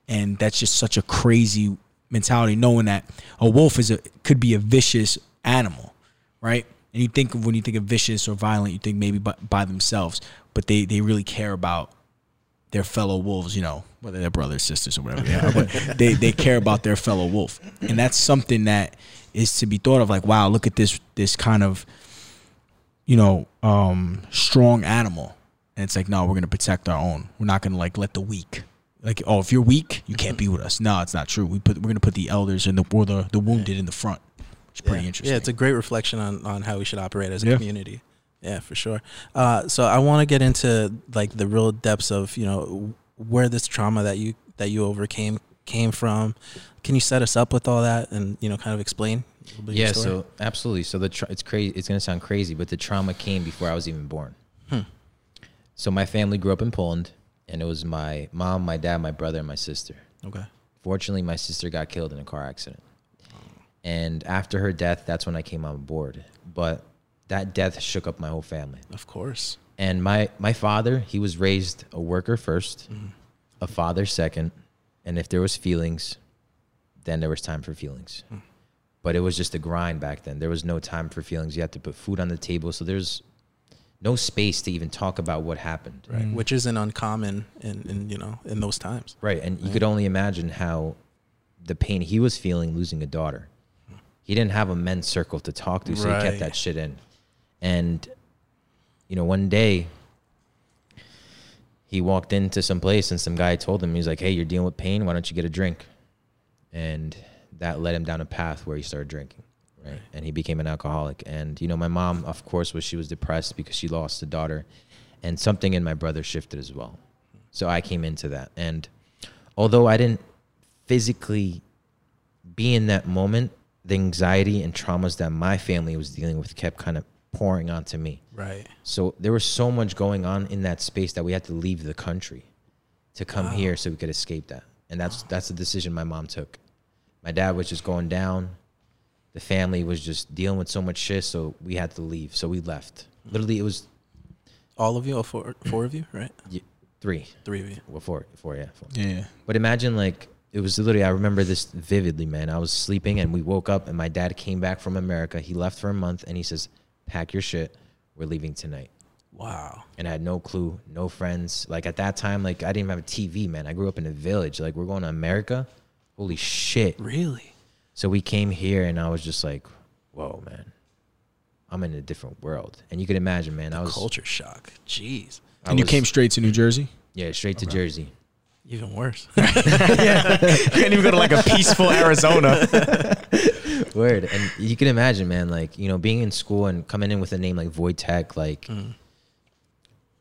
Speaker 2: And that's just such a crazy mentality knowing that a wolf is a could be a vicious animal, right? And you think of when you think of vicious or violent, you think maybe by, by themselves, but they they really care about their fellow wolves, you know, whether they're brothers, sisters, or whatever they are, but (laughs) they, they care about their fellow wolf. And that's something that is to be thought of like, wow, look at this this kind of, you know, um, strong animal. And it's like, no, we're gonna protect our own. We're not gonna like let the weak like, oh, if you're weak, you can't be with us. No, it's not true. We put we're gonna put the elders and the or the, the wounded in the front. It's pretty
Speaker 1: yeah.
Speaker 2: interesting.
Speaker 1: Yeah, it's a great reflection on on how we should operate as a yeah. community. Yeah, for sure. Uh, so I want to get into like the real depths of you know where this trauma that you that you overcame came from. Can you set us up with all that and you know kind of explain?
Speaker 3: yeah, so absolutely. So the tra- it's crazy. It's gonna sound crazy, but the trauma came before I was even born. Hmm. So my family grew up in Poland, and it was my mom, my dad, my brother, and my sister.
Speaker 1: Okay.
Speaker 3: Fortunately, my sister got killed in a car accident, and after her death, that's when I came on board. But that death shook up my whole family.
Speaker 1: Of course.
Speaker 3: And my my father, he was raised a worker 1st mm-hmm. a father second, and if there was feelings, then there was time for feelings. Mm. But it was just a grind back then. There was no time for feelings. You had to put food on the table, so there's no space to even talk about what happened.
Speaker 1: Right, mm. which isn't uncommon in, in you know in those times.
Speaker 3: Right, and right. you could only imagine how the pain he was feeling losing a daughter. He didn't have a men's circle to talk to, so right. he kept that shit in. And you know, one day he walked into some place and some guy told him, he's like, Hey, you're dealing with pain. Why don't you get a drink? And that led him down a path where he started drinking. Right. And he became an alcoholic. And, you know, my mom, of course, was she was depressed because she lost a daughter. And something in my brother shifted as well. So I came into that. And although I didn't physically be in that moment, the anxiety and traumas that my family was dealing with kept kind of pouring onto me.
Speaker 1: Right.
Speaker 3: So there was so much going on in that space that we had to leave the country to come wow. here so we could escape that. And that's wow. that's the decision my mom took. My dad was just going down. The family was just dealing with so much shit, so we had to leave. So we left. Literally, it was
Speaker 1: all of you, or four, four of you, right?
Speaker 3: Yeah, three,
Speaker 1: three of you.
Speaker 3: Well, four, four, yeah, four.
Speaker 2: Yeah.
Speaker 3: But imagine like it was literally. I remember this vividly, man. I was sleeping and we woke up, and my dad came back from America. He left for a month, and he says, pack your shit. We're leaving tonight.
Speaker 1: Wow.
Speaker 3: And I had no clue, no friends. Like at that time, like I didn't even have a TV, man. I grew up in a village. Like we're going to America. Holy shit.
Speaker 1: Really?
Speaker 3: So we came here and I was just like, whoa, man. I'm in a different world. And you can imagine, man,
Speaker 1: the
Speaker 3: I was
Speaker 1: culture shock. Jeez.
Speaker 2: and you came straight to New Jersey?
Speaker 3: Yeah, straight to Jersey.
Speaker 1: Even worse.
Speaker 2: yeah. (laughs) (laughs) You can't even go to like a (laughs) peaceful Arizona.
Speaker 3: Word. And you can imagine, man, like, you know, being in school and coming in with a name like Void Tech, like mm.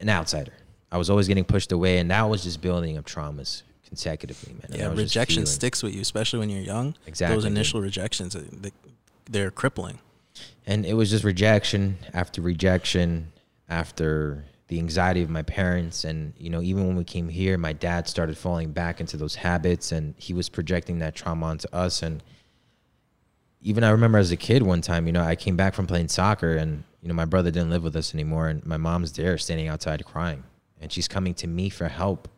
Speaker 3: an outsider. I was always getting pushed away, and that was just building up traumas consecutively, man.
Speaker 1: yeah, rejection sticks with you, especially when you're young.
Speaker 3: Exactly.
Speaker 1: Those initial rejections, uh, they're crippling.
Speaker 3: And it was just rejection after rejection after the anxiety of my parents and you know even when we came here my dad started falling back into those habits and he was projecting that trauma onto us and even I remember as a kid one time, you know, I came back from playing soccer and, you know, my brother didn't live with us anymore and my mom's there standing outside crying and she's coming to me for help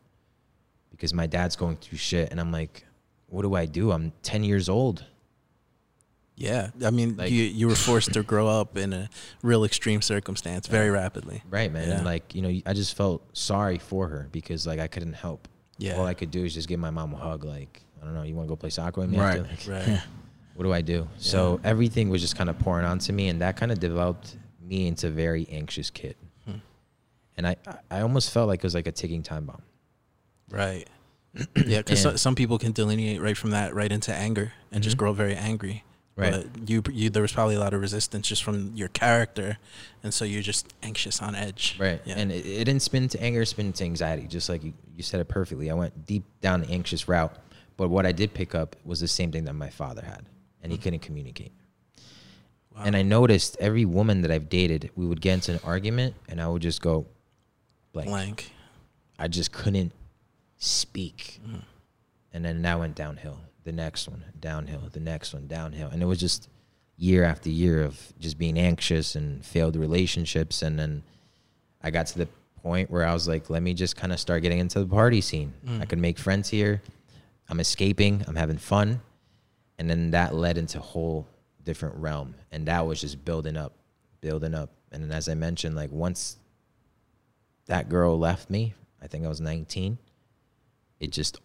Speaker 3: because my dad's going through shit and I'm like, what do I do? I'm 10 years old.
Speaker 1: Yeah, I mean, like, you you were forced to (laughs) grow up in a real extreme circumstance very rapidly.
Speaker 3: Right, man. Yeah. And like, you know, I just felt sorry for her because like I couldn't help. Yeah. All I could do is just give my mom a hug like, I don't know, you want to go play soccer with me?
Speaker 1: Right.
Speaker 3: Like,
Speaker 1: right (laughs)
Speaker 3: what do I do? Yeah. So everything was just kind of pouring onto me, and that kind of developed me into a very anxious kid. Hmm. And I, I almost felt like it was like a ticking time bomb.
Speaker 1: Right. (clears throat) yeah, because so, some people can delineate right from that right into anger and mm-hmm. just grow very angry. Right. But you, you, there was probably a lot of resistance just from your character, and so you're just anxious on edge.
Speaker 3: Right. Yeah. And it, it didn't spin to anger, it spin to anxiety. Just like you, you said it perfectly. I went deep down the anxious route, but what I did pick up was the same thing that my father had and he couldn't communicate. Wow. And I noticed every woman that I've dated, we would get into an argument, and I would just go blank.
Speaker 1: Blank.
Speaker 3: I just couldn't speak. Mm. And then that went downhill. The next one, downhill. The next one, downhill. And it was just year after year of just being anxious and failed relationships. And then I got to the point where I was like, let me just kind of start getting into the party scene. Mm. I could make friends here. I'm escaping. I'm having fun and then that led into a whole different realm and that was just building up building up and then as i mentioned like once that girl left me i think i was 19 it just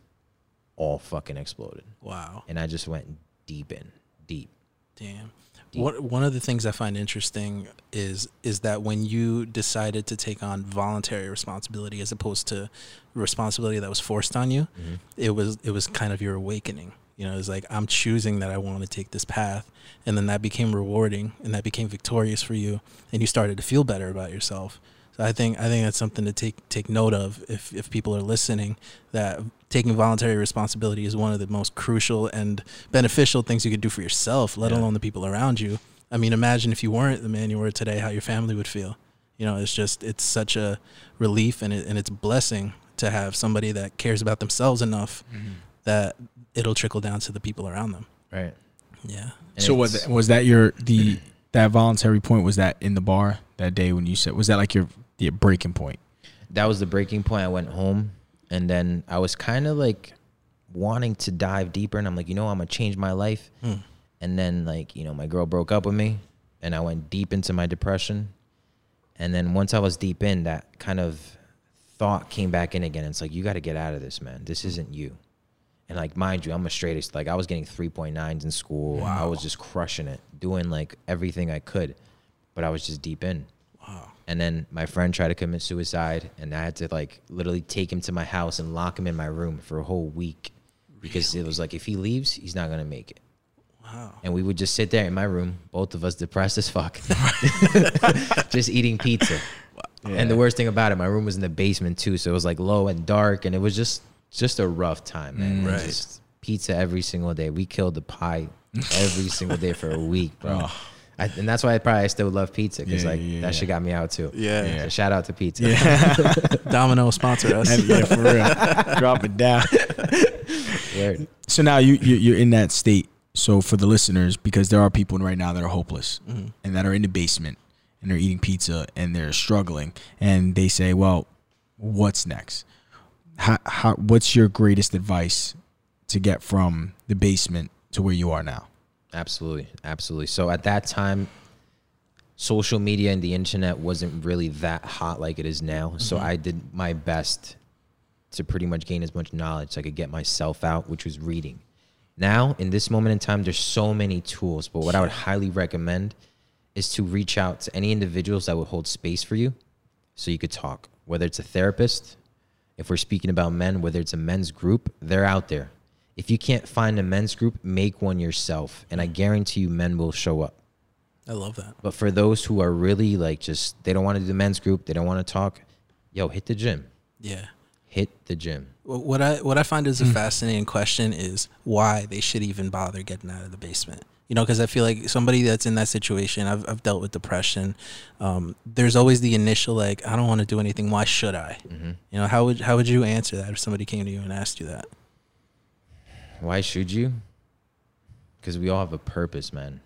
Speaker 3: all fucking exploded.
Speaker 1: Wow.
Speaker 3: And i just went deep in deep.
Speaker 1: Damn. Deep. what one of the things i find interesting is is that when you decided to take on voluntary responsibility as opposed to responsibility that was forced on you mm-hmm. it was it was kind of your awakening. You know, it's like I'm choosing that I want to take this path, and then that became rewarding, and that became victorious for you, and you started to feel better about yourself. So I think I think that's something to take take note of if if people are listening. That taking voluntary responsibility is one of the most crucial and beneficial things you could do for yourself, let yeah. alone the people around you. I mean, imagine if you weren't the man you were today, how your family would feel. You know, it's just it's such a relief and it, and it's a blessing to have somebody that cares about themselves enough mm-hmm. that it'll trickle down to the people around them.
Speaker 3: Right.
Speaker 1: Yeah.
Speaker 2: And so was that, was that your the that voluntary point? Was that in the bar that day when you said was that like your the breaking point?
Speaker 3: That was the breaking point. I went home and then I was kind of like wanting to dive deeper, and I'm like, you know, I'm gonna change my life. Mm. And then like you know, my girl broke up with me, and I went deep into my depression. And then once I was deep in, that kind of thought came back in again. It's like you got to get out of this, man. This isn't you. And like, mind you, I'm a straightest. Like, I was getting 3.9s in school. Wow. I was just crushing it, doing like everything I could, but I was just deep in. Wow. And then my friend tried to commit suicide, and I had to like literally take him to my house and lock him in my room for a whole week because really? it was like if he leaves, he's not gonna make it. Wow. And we would just sit there in my room, both of us depressed as fuck, (laughs) just eating pizza. Yeah. And the worst thing about it, my room was in the basement too, so it was like low and dark, and it was just just a rough time, man. Mm, right. Just pizza every single day. We killed the pie every single day for a week, bro. Oh. I, and that's why I probably still love pizza because yeah, like yeah, that shit got me out too.
Speaker 1: Yeah.
Speaker 3: So shout out to pizza. Yeah. (laughs)
Speaker 1: Domino sponsor us. yeah, for
Speaker 2: real. (laughs) Drop it down. (laughs) Weird. So now you you're in that state. So for the listeners, because there are people right now that are hopeless mm-hmm. and that are in the basement and they're eating pizza and they're struggling and they say, "Well, what's next?" How, how what's your greatest advice to get from the basement to where you are now?
Speaker 3: Absolutely, absolutely. So at that time, social media and the internet wasn't really that hot like it is now. Mm-hmm. So I did my best to pretty much gain as much knowledge so I could get myself out, which was reading. Now, in this moment in time, there's so many tools, but what I would highly recommend is to reach out to any individuals that would hold space for you so you could talk. Whether it's a therapist, if we're speaking about men, whether it's a men's group, they're out there. If you can't find a men's group, make one yourself. And I guarantee you men will show up.
Speaker 1: I love that.
Speaker 3: But for those who are really like just they don't want to do the men's group, they don't want to talk, yo, hit the gym.
Speaker 1: Yeah.
Speaker 3: Hit the gym.
Speaker 1: What I what I find is a mm. fascinating question is why they should even bother getting out of the basement. You know, because I feel like somebody that's in that situation, I've, I've dealt with depression. Um, there's always the initial like, I don't want to do anything. Why should I? Mm-hmm. You know, how would how would you answer that if somebody came to you and asked you that?
Speaker 3: Why should you? Because we all have a purpose, man.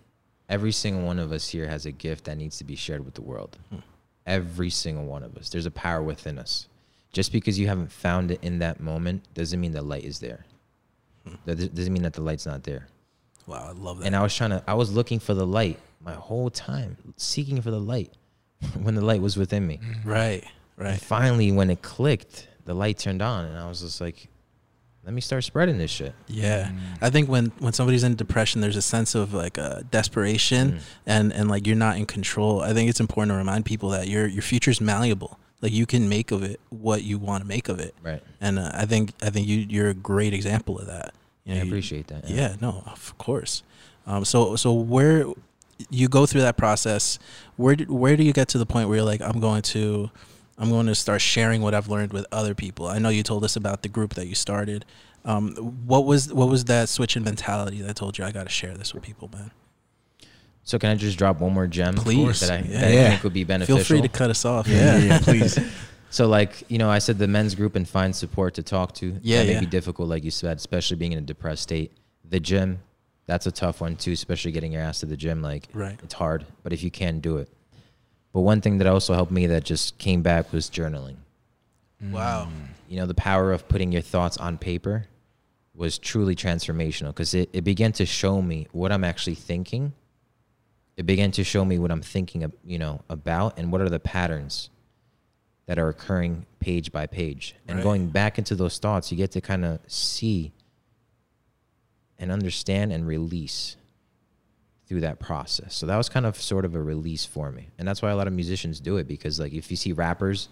Speaker 3: Every single one of us here has a gift that needs to be shared with the world. Hmm. Every single one of us. There's a power within us. Just because you haven't found it in that moment doesn't mean the light is there. Hmm. That doesn't mean that the light's not there.
Speaker 1: Wow, I love that.
Speaker 3: And I was trying to, I was looking for the light my whole time, seeking for the light (laughs) when the light was within me.
Speaker 1: Right, right. And
Speaker 3: finally, when it clicked, the light turned on, and I was just like, let me start spreading this shit.
Speaker 1: Yeah, mm. I think when when somebody's in depression, there's a sense of like uh, desperation, mm. and and like you're not in control. I think it's important to remind people that your your future's malleable. Like you can make of it what you want to make of it.
Speaker 3: Right.
Speaker 1: And uh, I think I think you you're a great example of that.
Speaker 3: You know, I appreciate
Speaker 1: you,
Speaker 3: that.
Speaker 1: Yeah. yeah. no, of course. Um, so so where you go through that process, where do, where do you get to the point where you're like, I'm going to I'm going to start sharing what I've learned with other people. I know you told us about the group that you started. Um, what was what was that switch in mentality that told you I got to share this with people, man?
Speaker 3: So can I just drop one more gem,
Speaker 1: please?
Speaker 3: That I,
Speaker 1: yeah.
Speaker 3: that I think would be beneficial.
Speaker 1: Feel free to cut us off.
Speaker 2: Yeah, yeah, yeah (laughs) please.
Speaker 3: So like you know, I said the men's group and find support to talk to.
Speaker 1: Yeah,
Speaker 3: that
Speaker 1: may
Speaker 3: yeah. be difficult, like you said, especially being in a depressed state. The gym, that's a tough one too, especially getting your ass to the gym. Like,
Speaker 1: right.
Speaker 3: it's hard, but if you can do it. But one thing that also helped me that just came back was journaling. Mm.
Speaker 1: Wow.
Speaker 3: You know, the power of putting your thoughts on paper was truly transformational because it, it began to show me what I'm actually thinking. It began to show me what I'm thinking, you know, about and what are the patterns that are occurring page by page. And right. going back into those thoughts, you get to kind of see and understand and release through that process. So that was kind of sort of a release for me. And that's why a lot of musicians do it because like if you see rappers,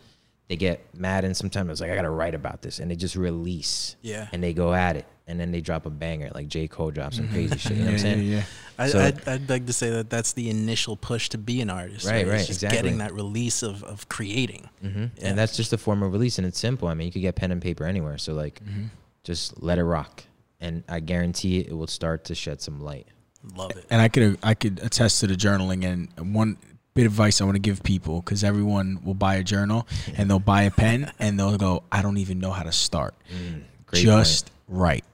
Speaker 3: they get mad and sometimes it's like I gotta write about this and they just release.
Speaker 1: Yeah.
Speaker 3: And they go at it and then they drop a banger like J Cole drops some (laughs) crazy shit. You know what I'm saying?
Speaker 2: yeah, yeah.
Speaker 1: I,
Speaker 3: So-
Speaker 1: I'd, I'd like to say that that's the initial push to be an artist.
Speaker 3: Right,
Speaker 1: It's
Speaker 3: right,
Speaker 1: just
Speaker 3: exactly.
Speaker 1: Getting that release of, of creating.
Speaker 3: hmm
Speaker 1: Yeah.
Speaker 3: And that's just a form of release and it's simple. I mean, you could get pen and paper anywhere. So like,
Speaker 2: Mm-hmm.
Speaker 3: just let it rock, and I guarantee it will start to shed some light.
Speaker 1: Love it.
Speaker 2: and I could I could attest to the journaling and one bit of advice I want to give people because everyone will buy a journal and they'll buy a pen (laughs) and they'll go I don't even know how to start mm,
Speaker 3: Great
Speaker 2: just write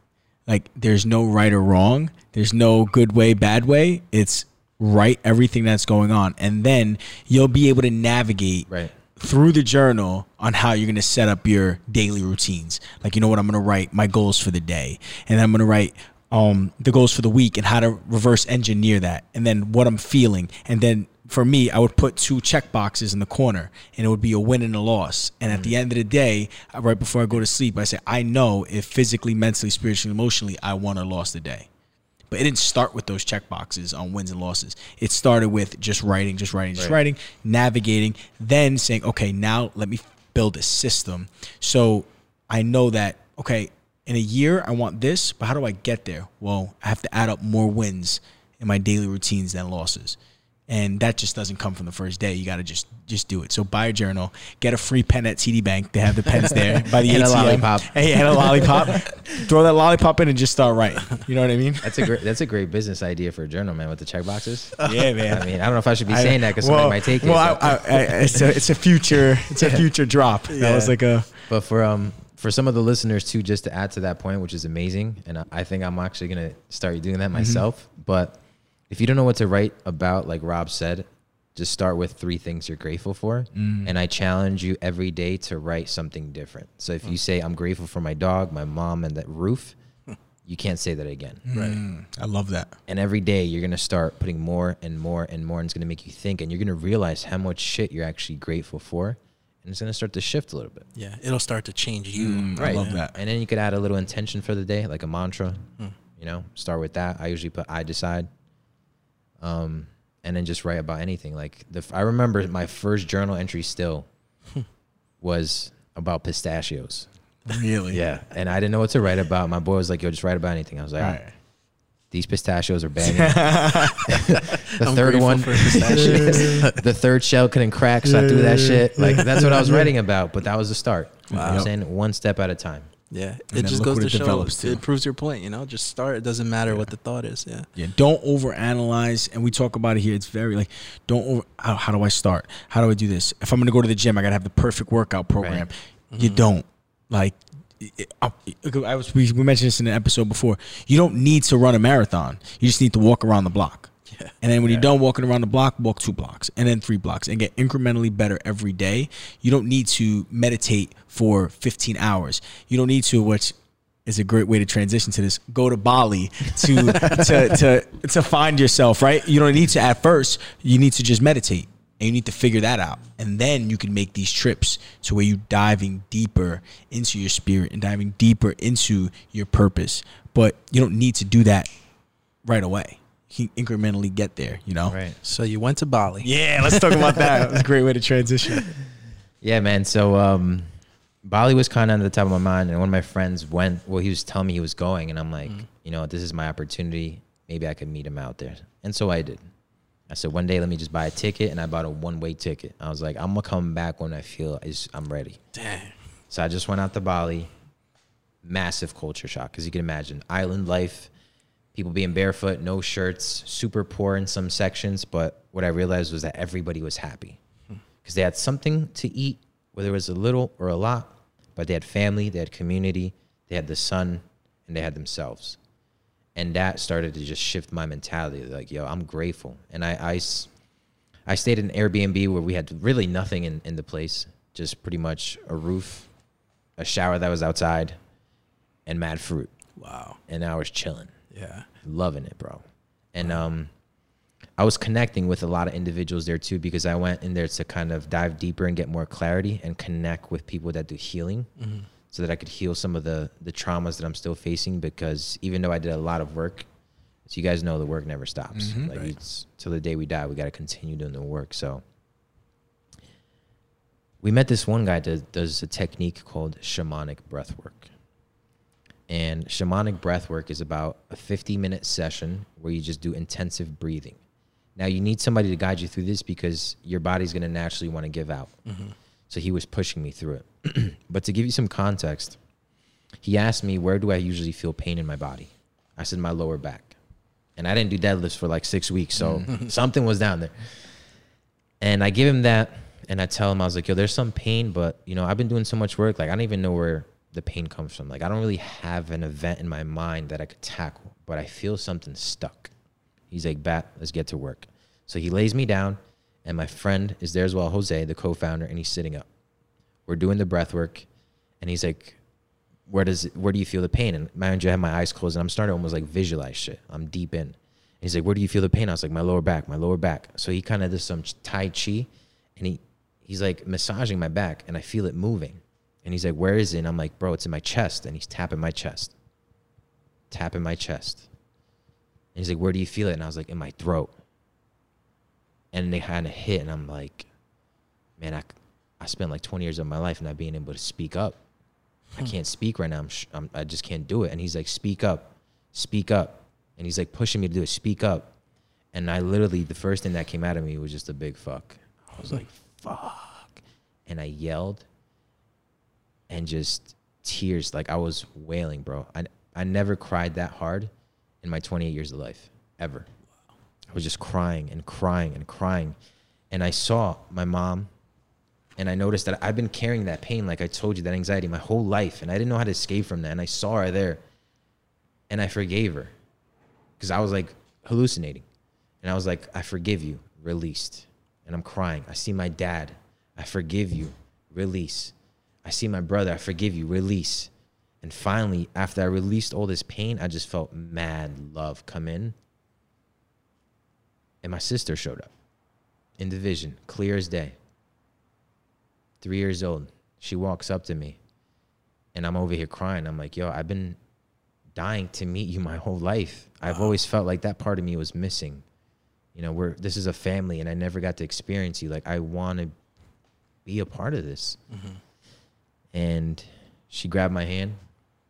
Speaker 2: like there's no right or wrong there's no good way bad way it's write everything that's going on and then you'll be able to navigate
Speaker 3: Right.
Speaker 2: through the journal on how you're going to set up your daily routines. Like, you know what, I'm going to write my goals for the day, and then I'm going to write um, the goals for the week and how to reverse engineer that, and then what I'm feeling. And then for me, I would put two check boxes in the corner, and it would be a win and a loss. And at the end of the day, right before I go to sleep, I say, I know if physically, mentally, spiritually, emotionally, I won or lost the day. But it didn't start with those check boxes on wins and losses. It started with just writing, just writing, just
Speaker 3: Right.
Speaker 2: writing, navigating, then saying, okay, now let me build a system. So I know that, okay, in a year, I want this, but how do I get there? Well, I have to add up more wins in my daily routines than losses. And that just doesn't come from the first day. You got to just just do it. So buy a journal, get a free pen at TD Bank. They have the pens there. (laughs) By the
Speaker 3: And a
Speaker 2: ATM.
Speaker 3: lollipop.
Speaker 2: Hey, and a lollipop. (laughs) Throw that lollipop in and just start writing. You know what I mean?
Speaker 3: That's a great. That's a great business idea for a journal, man, with the check boxes. (laughs)
Speaker 2: Yeah, man.
Speaker 3: I mean, I don't know if I should be saying that because somebody might take it.
Speaker 2: Well, I, I, I, it's a it's a future it's a future drop. That was like a
Speaker 3: But for um for some of the listeners too, just to add to that point, which is amazing, and I, I think I'm actually gonna start doing that mm-hmm. myself. But if you don't know what to write about, like Rob said, just start with three things you're grateful for, mm. and I challenge you every day to write something different. So if you mm. say I'm grateful for my dog, my mom, and that roof, hmm. you can't say that again. Mm.
Speaker 1: Right.
Speaker 2: I love that.
Speaker 3: And every day you're gonna start putting more and more and more, and it's gonna make you think, and you're gonna realize how much shit you're actually grateful for, and it's gonna start to shift a little bit.
Speaker 1: Yeah. It'll start to change you.
Speaker 2: Mm, I love that.
Speaker 3: And then you could add a little intention for the day, like a mantra.
Speaker 1: Hmm.
Speaker 3: You know, start with that. I usually put I decide. Um, and then just write about anything. Like the, f- I remember my first journal entry still was about pistachios.
Speaker 2: Really?
Speaker 3: Yeah, and I didn't know what to write about. My boy was like, "Yo, just write about anything." I was like,
Speaker 2: All
Speaker 3: "Ah,
Speaker 2: right.
Speaker 3: "These pistachios are banging." (laughs) (laughs) the
Speaker 1: I'm
Speaker 3: third one, (laughs) the third shell couldn't crack, so I threw that shit. Like that's what I was writing about. But that was the start. You know what I'm saying one step at a time.
Speaker 1: yeah.
Speaker 2: And
Speaker 1: It just goes to
Speaker 2: it
Speaker 1: show.
Speaker 2: develops.
Speaker 1: It proves your point. You know, just start. It doesn't matter what the thought is. Yeah.
Speaker 2: Yeah, don't overanalyze. And we talk about it here. It's very like, don't over. How, how do I start? How do I do this? If I'm going to go to the gym, I got to have the perfect workout program. You mm-hmm. don't. Like, it- I, I was. We, we mentioned this in an episode before. You don't need to run a marathon. You just need to walk around the block.
Speaker 1: Yeah.
Speaker 2: And then when you're done walking around the block, walk two blocks and then three blocks and get incrementally better every day. You don't need to meditate for 15 hours. You don't need to, which is a great way to transition to this. Go to Bali to (laughs) to to to find yourself, right? You don't need to at first. You need to just meditate. And you need to figure that out. And then you can make these trips to where you're diving deeper into your spirit and diving deeper into your purpose. But you don't need to do that right away. You can incrementally get there, you know?
Speaker 3: Right.
Speaker 1: So you went to Bali.
Speaker 2: Yeah, let's talk about that. (laughs) That's a great way to transition.
Speaker 3: Yeah, man. So um, Bali was kind of on the top of my mind, and one of my friends went. Well, he was telling me he was going, and I'm like, you know, this is my opportunity. Maybe I could meet him out there, and so I did. I said one day, let me just buy a ticket, and I bought a one way ticket. I was like, I'm gonna come back when I feel is I'm ready.
Speaker 1: Damn.
Speaker 3: So I just went out to Bali. Massive culture shock, because you can imagine island life, people being barefoot, no shirts, super poor in some sections. But what I realized was that everybody was happy hmm. because they had something to eat, whether it was a little or a lot. But they had family, they had community, they had the sun, and they had themselves. And that started to just shift my mentality. Like, yo, I'm grateful. And I, I stayed in an Airbnb where we had really nothing in, in the place, just pretty much a roof, a shower that was outside, and mad fruit.
Speaker 1: Wow.
Speaker 3: And I was chilling,
Speaker 1: Yeah.
Speaker 3: loving it, bro. And um, I was connecting with a lot of individuals there too because I went in there to kind of dive deeper and get more clarity and connect with people that do healing, so that I could heal some of the the traumas that I'm still facing. Because even though I did a lot of work, as you guys know, the work never stops. like it's till the day we die, we got to continue doing the work. So we met this one guy that does a technique called shamanic breath work. And shamanic breath work is about a 50 minute session where you just do intensive breathing. Now, you need somebody to guide you through this because your body's going to naturally want to give out. Mm-hmm. So he was pushing me through it. (clears throat) but to give you some context, he asked me, Where do I usually feel pain in my body? I said, My lower back. And I didn't do deadlifts for like six weeks. So mm-hmm. (laughs) something was down there. And I give him that and I tell him, I was like, Yo, there's some pain, but you know, I've been doing so much work. Like, I don't even know where the pain comes from. Like, I don't really have an event in my mind that I could tackle, but I feel something stuck. He's like, Bat, let's get to work. So he lays me down, and my friend is there as well, Jose, the co founder, and he's sitting up. We're doing the breath work, and he's like, where does where do you feel the pain? And mind you, I have my eyes closed, and I'm starting to almost like visualize shit. I'm deep in. And he's like, where do you feel the pain? I was like, my lower back, my lower back. So he kind of does some tai chi, and he he's like massaging my back, and I feel it moving. And he's like, where is it? And I'm like, bro, it's in my chest. And he's tapping my chest, tapping my chest. And he's like, where do you feel it? And I was like, in my throat. And they kind of hit, and I'm like, man, I I spent like 20 years of my life not being able to speak up I hmm. can't speak right now. I'm, sh- I'm, I just can't do it. And he's like, speak up, speak up. And he's like pushing me to do it. Speak up. And I literally, the first thing that came out of me was just a big fuck. I was like, fuck. And I yelled and just tears. Like I was wailing, bro. I, I never cried that hard in my 28 years of life, ever. Was just crying and crying and crying. And I saw my mom and I noticed that I've been carrying that pain, like I told you, that anxiety my whole life, and I didn't know how to escape from that. And I saw her there, and I forgave her, because I was like hallucinating, and I was like, I forgive you, released, and I'm crying. I see my dad, I forgive you, release. I see my brother, I forgive you, release. And finally, after I released all this pain, I just felt mad love come in. And my sister showed up in the vision, clear as day three years old. She walks up to me and I'm over here crying. I'm like, yo, I've been dying to meet you my whole life. I've always felt like that part of me was missing. You know, we're this is a family and I never got to experience you. Like I want to be a part of this. Mm-hmm. And she grabbed my hand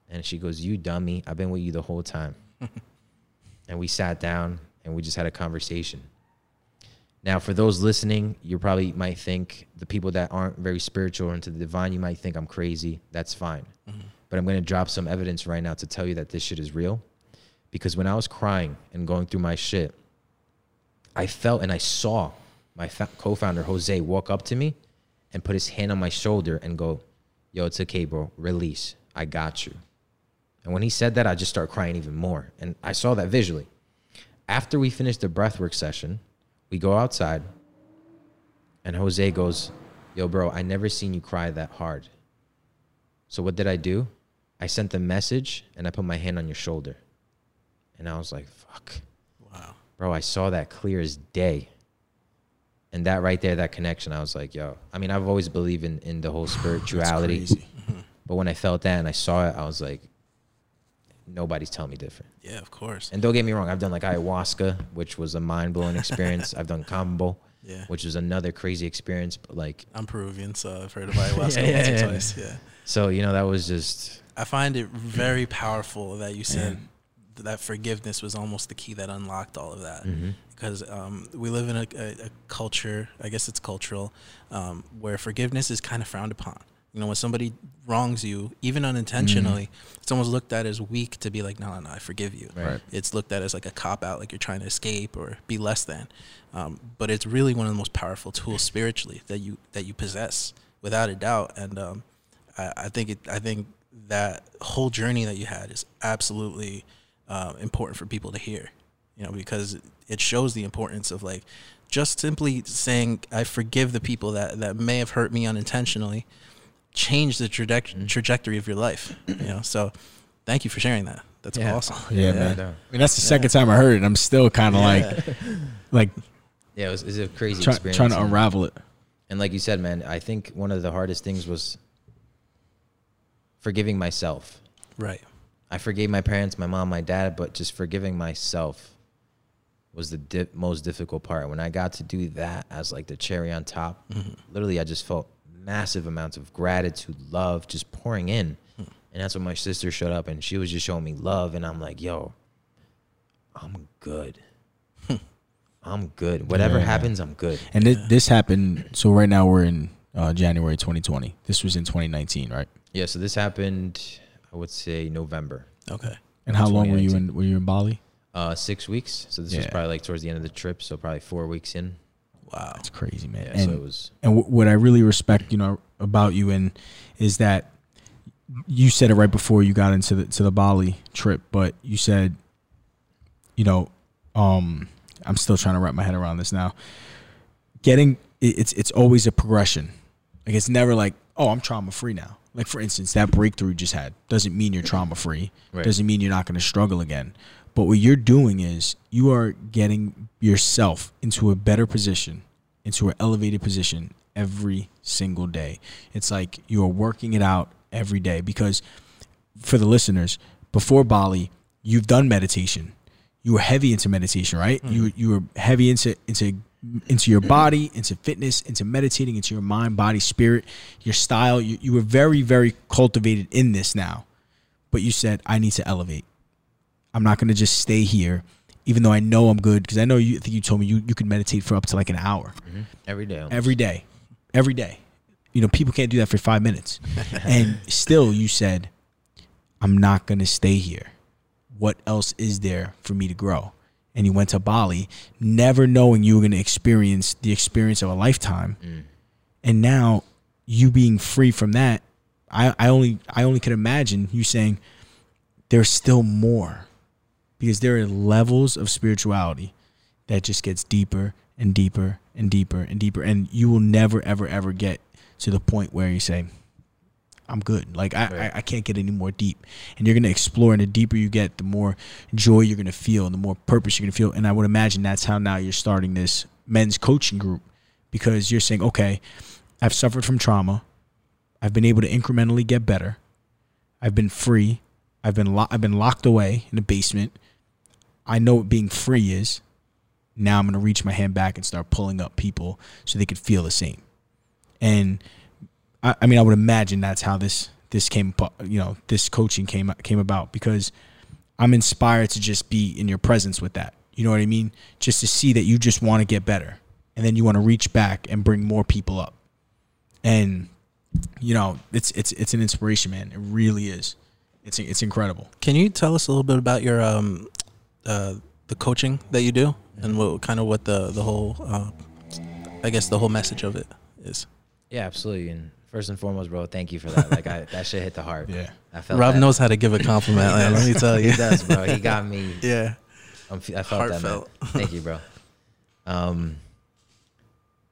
Speaker 3: and she goes, "You dummy, I've been with you the whole time." (laughs) and we sat down and we just had a conversation. Now, for those listening, you probably might think the people that aren't very spiritual or into the divine, you might think I'm crazy. That's fine. Mm-hmm. But I'm going to drop some evidence right now to tell you that this shit is real. Because when I was crying and going through my shit, I felt and I saw my fa- co founder, Jose, walk up to me and put his hand on my shoulder and go, Yo, it's okay, bro. Release. I got you. And when he said that, I just started crying even more. And I saw that visually. After we finish the breathwork session, we go outside, and Jose goes, Yo, bro, I never seen you cry that hard. So what did I do? I sent the message and I put my hand on your shoulder. And I was like, fuck. Wow. Bro, I saw that clear as day. And that right there, that connection, I was like, yo. I mean, I've always believed in, in the whole (sighs) spirituality. (laughs) but when I felt that and I saw it, I was like, nobody's telling me different.
Speaker 1: Yeah, of course.
Speaker 3: And don't get me wrong, I've done like ayahuasca, which was a mind blowing experience. (laughs) I've done kambo, yeah, which was another crazy experience. But like,
Speaker 1: I'm Peruvian, so I've heard of ayahuasca yeah, (laughs) once or twice. Yeah.
Speaker 3: So you know that was just.
Speaker 1: I find it very powerful that you said that forgiveness was almost the key that unlocked all of that. Mm-hmm. Because um, we live in a, a, a, culture, I guess it's cultural, um, where forgiveness is kind of frowned upon. You know, when somebody wrongs you, even unintentionally, mm-hmm. it's almost looked at as weak to be like, no, no, no, I forgive you. Right. It's looked at as like a cop out, like you're trying to escape or be less than. Um, but it's really one of the most powerful tools spiritually that you that you possess, without a doubt. And um, I, I, think it, I think that whole journey that you had is absolutely uh, important for people to hear. You know, because it shows the importance of like just simply saying, I forgive the people that that may have hurt me unintentionally change the traje- trajectory of your life. You know, so thank you for sharing that. That's
Speaker 2: yeah.
Speaker 1: awesome.
Speaker 2: Yeah, yeah, man. I mean, that's the second time I heard it. And I'm still kind of like, like, (laughs)
Speaker 3: yeah, it was, it was a crazy
Speaker 2: try,
Speaker 3: experience.
Speaker 2: Trying to unravel it.
Speaker 3: And like you said, man, I think one of the hardest things was forgiving myself.
Speaker 1: Right.
Speaker 3: I forgave my parents, my mom, my dad, but just forgiving myself was the most difficult part. When I got to do that as like the cherry on top, mm-hmm. literally, I just felt massive amounts of gratitude, love just pouring in. Hmm. And that's when my sister showed up and she was just showing me love. And I'm like, yo, I'm good. (laughs) I'm good. Whatever yeah. happens, I'm good.
Speaker 2: And this, this happened. So right now we're in uh, January 2020. This was in 2019, right?
Speaker 3: Yeah. So this happened, I would say November.
Speaker 1: Okay.
Speaker 2: And how long were you in? Were you in Bali?
Speaker 3: Uh, six weeks. So this yeah. was probably like towards the end of the trip. So probably four weeks in.
Speaker 2: Wow, that's crazy, man. Yeah, and, so it was. And what I really respect, you know, about you and is that you said it right before you got into the to the Bali trip, but you said, you know, um, I'm still trying to wrap my head around this now. Getting it's it's always a progression. Like it's never like, oh, I'm trauma free now. Like for instance, that breakthrough you just had doesn't mean you're trauma free. Right. Doesn't mean you're not going to struggle again. But what you're doing is you are getting yourself into a better position, into an elevated position every single day. It's like you are working it out every day because for the listeners, before Bali, you've done meditation. You were heavy into meditation, right? Mm. You you were heavy into into into your body, (clears throat) into fitness, into meditating, into your mind, body, spirit, your style. You, you were very, very cultivated in this now. But you said, I need to elevate. I'm not going to just stay here, even though I know I'm good. Because I know you I think you told me you, you could meditate for up to like an hour.
Speaker 3: Mm-hmm. Every day.
Speaker 2: Every day. Every day. You know, people can't do that for five minutes. (laughs) and still, you said, I'm not going to stay here. What else is there for me to grow? And you went to Bali, never knowing you were going to experience the experience of a lifetime. Mm. And now, you being free from that, I, I only I only can imagine you saying, there's still more because there are levels of spirituality that just gets deeper and deeper and deeper and deeper and you will never ever ever get to the point where you say i'm good. Like i, right. I, I, can't get any more deep. And you're going to explore and the deeper you get the more joy you're going to feel and the more purpose you're going to feel. And i would imagine that's how now you're starting this men's coaching group because you're saying okay i've suffered from trauma. I've been able to incrementally get better. I've been free. I've been lo- i've been locked away in the basement I know what being free is. Now I'm going to reach my hand back and start pulling up people so they could feel the same. And I, I mean, I would imagine that's how this this came, you know, this coaching came came about because I'm inspired to just be in your presence with that. You know what I mean? Just to see that you just want to get better, and then you want to reach back and bring more people up. And you know, it's it's it's an inspiration, man. It really is. It's it's incredible.
Speaker 1: Can you tell us a little bit about your um uh, the coaching that you do and what kind of what the the whole uh, I guess the whole message of it is.
Speaker 3: Yeah, absolutely. And first and foremost, bro, thank you for that. Like I, that shit hit the heart.
Speaker 2: Yeah,
Speaker 1: I felt. Rob that. knows how to give a compliment. let me tell you,
Speaker 3: he does, bro. He got me. (laughs)
Speaker 1: Yeah,
Speaker 3: I'm, i felt Heartfelt. that. Man. Thank you, bro. (laughs) Um,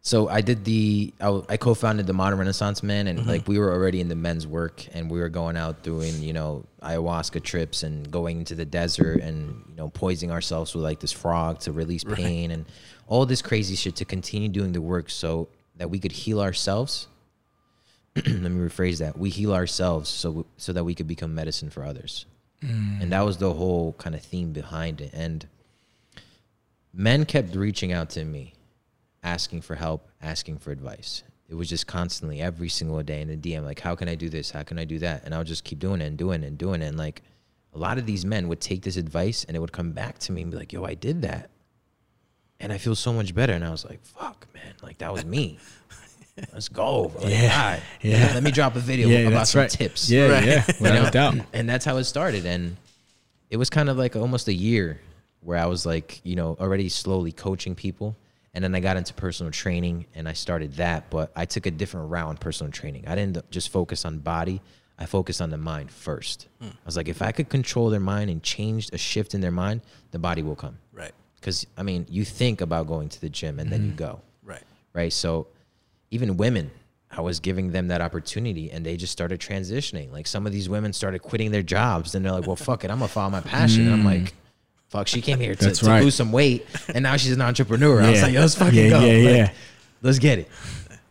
Speaker 3: so I did the I, I, co-founded the Modern Renaissance Men, and mm-hmm. like we were already in the men's work, and we were going out doing you know ayahuasca trips and going into the desert and you know poisoning ourselves with like this frog to release pain right. and all this crazy shit to continue doing the work so that we could heal ourselves. (clears throat) Let me rephrase that: we heal ourselves so so that we could become medicine for others, mm. and that was the whole kind of theme behind it. And men kept reaching out to me asking for help, asking for advice. It was just constantly every single day in the DM, like, how can I do this? How can I do that? And I would just keep doing it and doing it and doing it. And like a lot of these men would take this advice and it would come back to me and be like, yo, I did that. And I feel so much better. And I was like, fuck, man, like that was me. (laughs) Let's go. Like,
Speaker 2: yeah.
Speaker 3: yeah. Let me drop a video yeah, about some right. tips.
Speaker 2: Yeah. Right. Yeah. (laughs) Without
Speaker 3: doubt. And that's how it started. And it was kind of like almost a year where I was like, you know, already slowly coaching people and then I got into personal training and I started that, but I took a different route in personal training. I didn't just focus on body. I focused on the mind first. Hmm. I was like, if I could control their mind and change a shift in their mind, the body will come.
Speaker 1: Right.
Speaker 3: Because I mean, you think about going to the gym and mm-hmm. then you mm-hmm. go.
Speaker 1: Right.
Speaker 3: Right. So even women, I was giving them that opportunity and they just started transitioning. Like some of these women started quitting their jobs and they're like, well, fuck it, I'm gonna follow my passion. Mm. And I'm mm. like, fuck, she came here to, to right. lose some weight, and now she's an entrepreneur. Yeah. I was like, yo, let's fucking
Speaker 2: yeah,
Speaker 3: go.
Speaker 2: Yeah, like, yeah.
Speaker 3: Let's get it.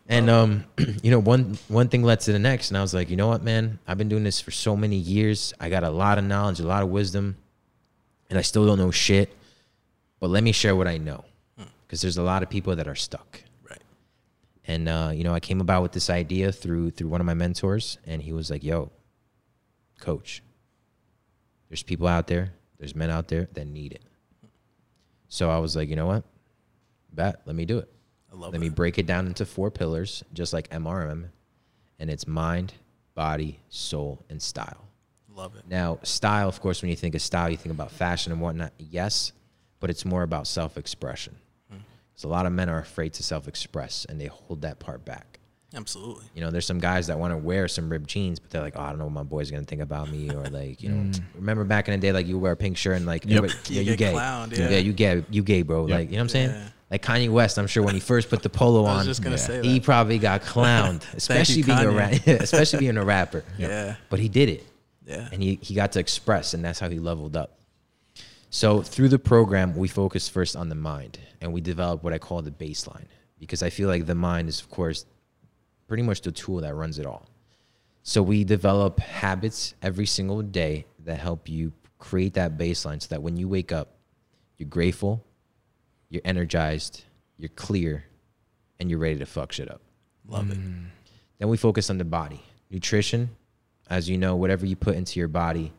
Speaker 3: And um, (clears throat) you know, one one thing led to the next, and I was like, you know what, man, I've been doing this for so many years. I got a lot of knowledge, a lot of wisdom, and I still don't know shit. But let me share what I know, because there's a lot of people that are stuck.
Speaker 1: Right.
Speaker 3: And uh, you know, I came about with this idea through through one of my mentors, and he was like, "Yo, coach, there's people out there, there's men out there that need it." So I was like, you know what? Bet, let me do it. I love it. let me break it down into four pillars, just like MRM, and it's mind, body, soul, and style.
Speaker 1: Love it.
Speaker 3: Now, style, of course, when you think of style, you think about fashion and whatnot. Yes, but it's more about self-expression. Mm. So a lot of men are afraid to self-express and they hold that part back.
Speaker 1: Absolutely.
Speaker 3: You know, there's some guys that want to wear some ripped jeans, but they're like, oh, I don't know what my boy's gonna think about me, or like, you know, mm. remember back in the day, like you wear a pink shirt and like,
Speaker 1: yep. yeah, you, you gay, clowned,
Speaker 3: yeah. yeah, you gay, you gay, bro. Yep. Like, you know what I'm saying? Yeah. Like Kanye West, I'm sure when he first put the polo on, he probably got (laughs) clowned, especially you, being a ra- (laughs) especially being a rapper. (laughs)
Speaker 1: Yeah,
Speaker 3: but he did it.
Speaker 1: Yeah,
Speaker 3: and he he got to express, and that's how he leveled up. So through the program, we focus first on the mind, and we develop what I call the baseline because I feel like the mind is, of course, pretty much the tool that runs it all. So we develop habits every single day that help you create that baseline so that when you wake up, you're grateful, you're energized, you're clear, and you're ready to fuck shit up.
Speaker 1: Love mm. it.
Speaker 3: Then we focus on the body. Nutrition, as you know, whatever you put into your body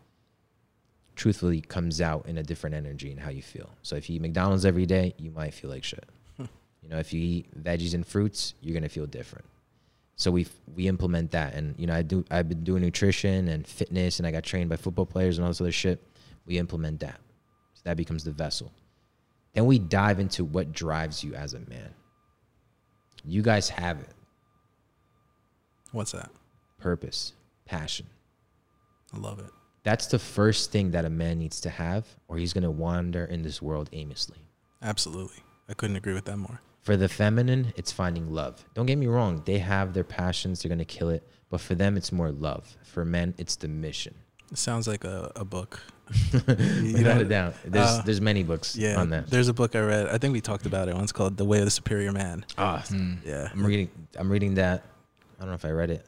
Speaker 3: truthfully comes out in a different energy and how you feel. So if you eat McDonald's every day, you might feel like shit. (laughs) you know, if you eat veggies and fruits, you're gonna feel different. So we we implement that, and you know, I do I've been doing nutrition and fitness, and I got trained by football players and all this other shit. We implement that, so that becomes the vessel. Then we dive into what drives you as a man. You guys have it.
Speaker 1: What's that?
Speaker 3: Purpose, passion.
Speaker 1: I love it.
Speaker 3: That's the first thing that a man needs to have, or he's going to wander in this world aimlessly.
Speaker 1: Absolutely. I couldn't agree with that more.
Speaker 3: For the feminine, it's finding love. Don't get me wrong, they have their passions, they're going to kill it. But for them, it's more love. For men, it's the mission.
Speaker 1: It sounds like a, a book. (laughs)
Speaker 3: Without a doubt. There's, uh, there's many books yeah, on that.
Speaker 1: There's a book I read. I think we talked about it once called The Way of the Superior Man.
Speaker 3: Ah, mm. yeah. I'm reading, I'm reading that. I don't know if I read it.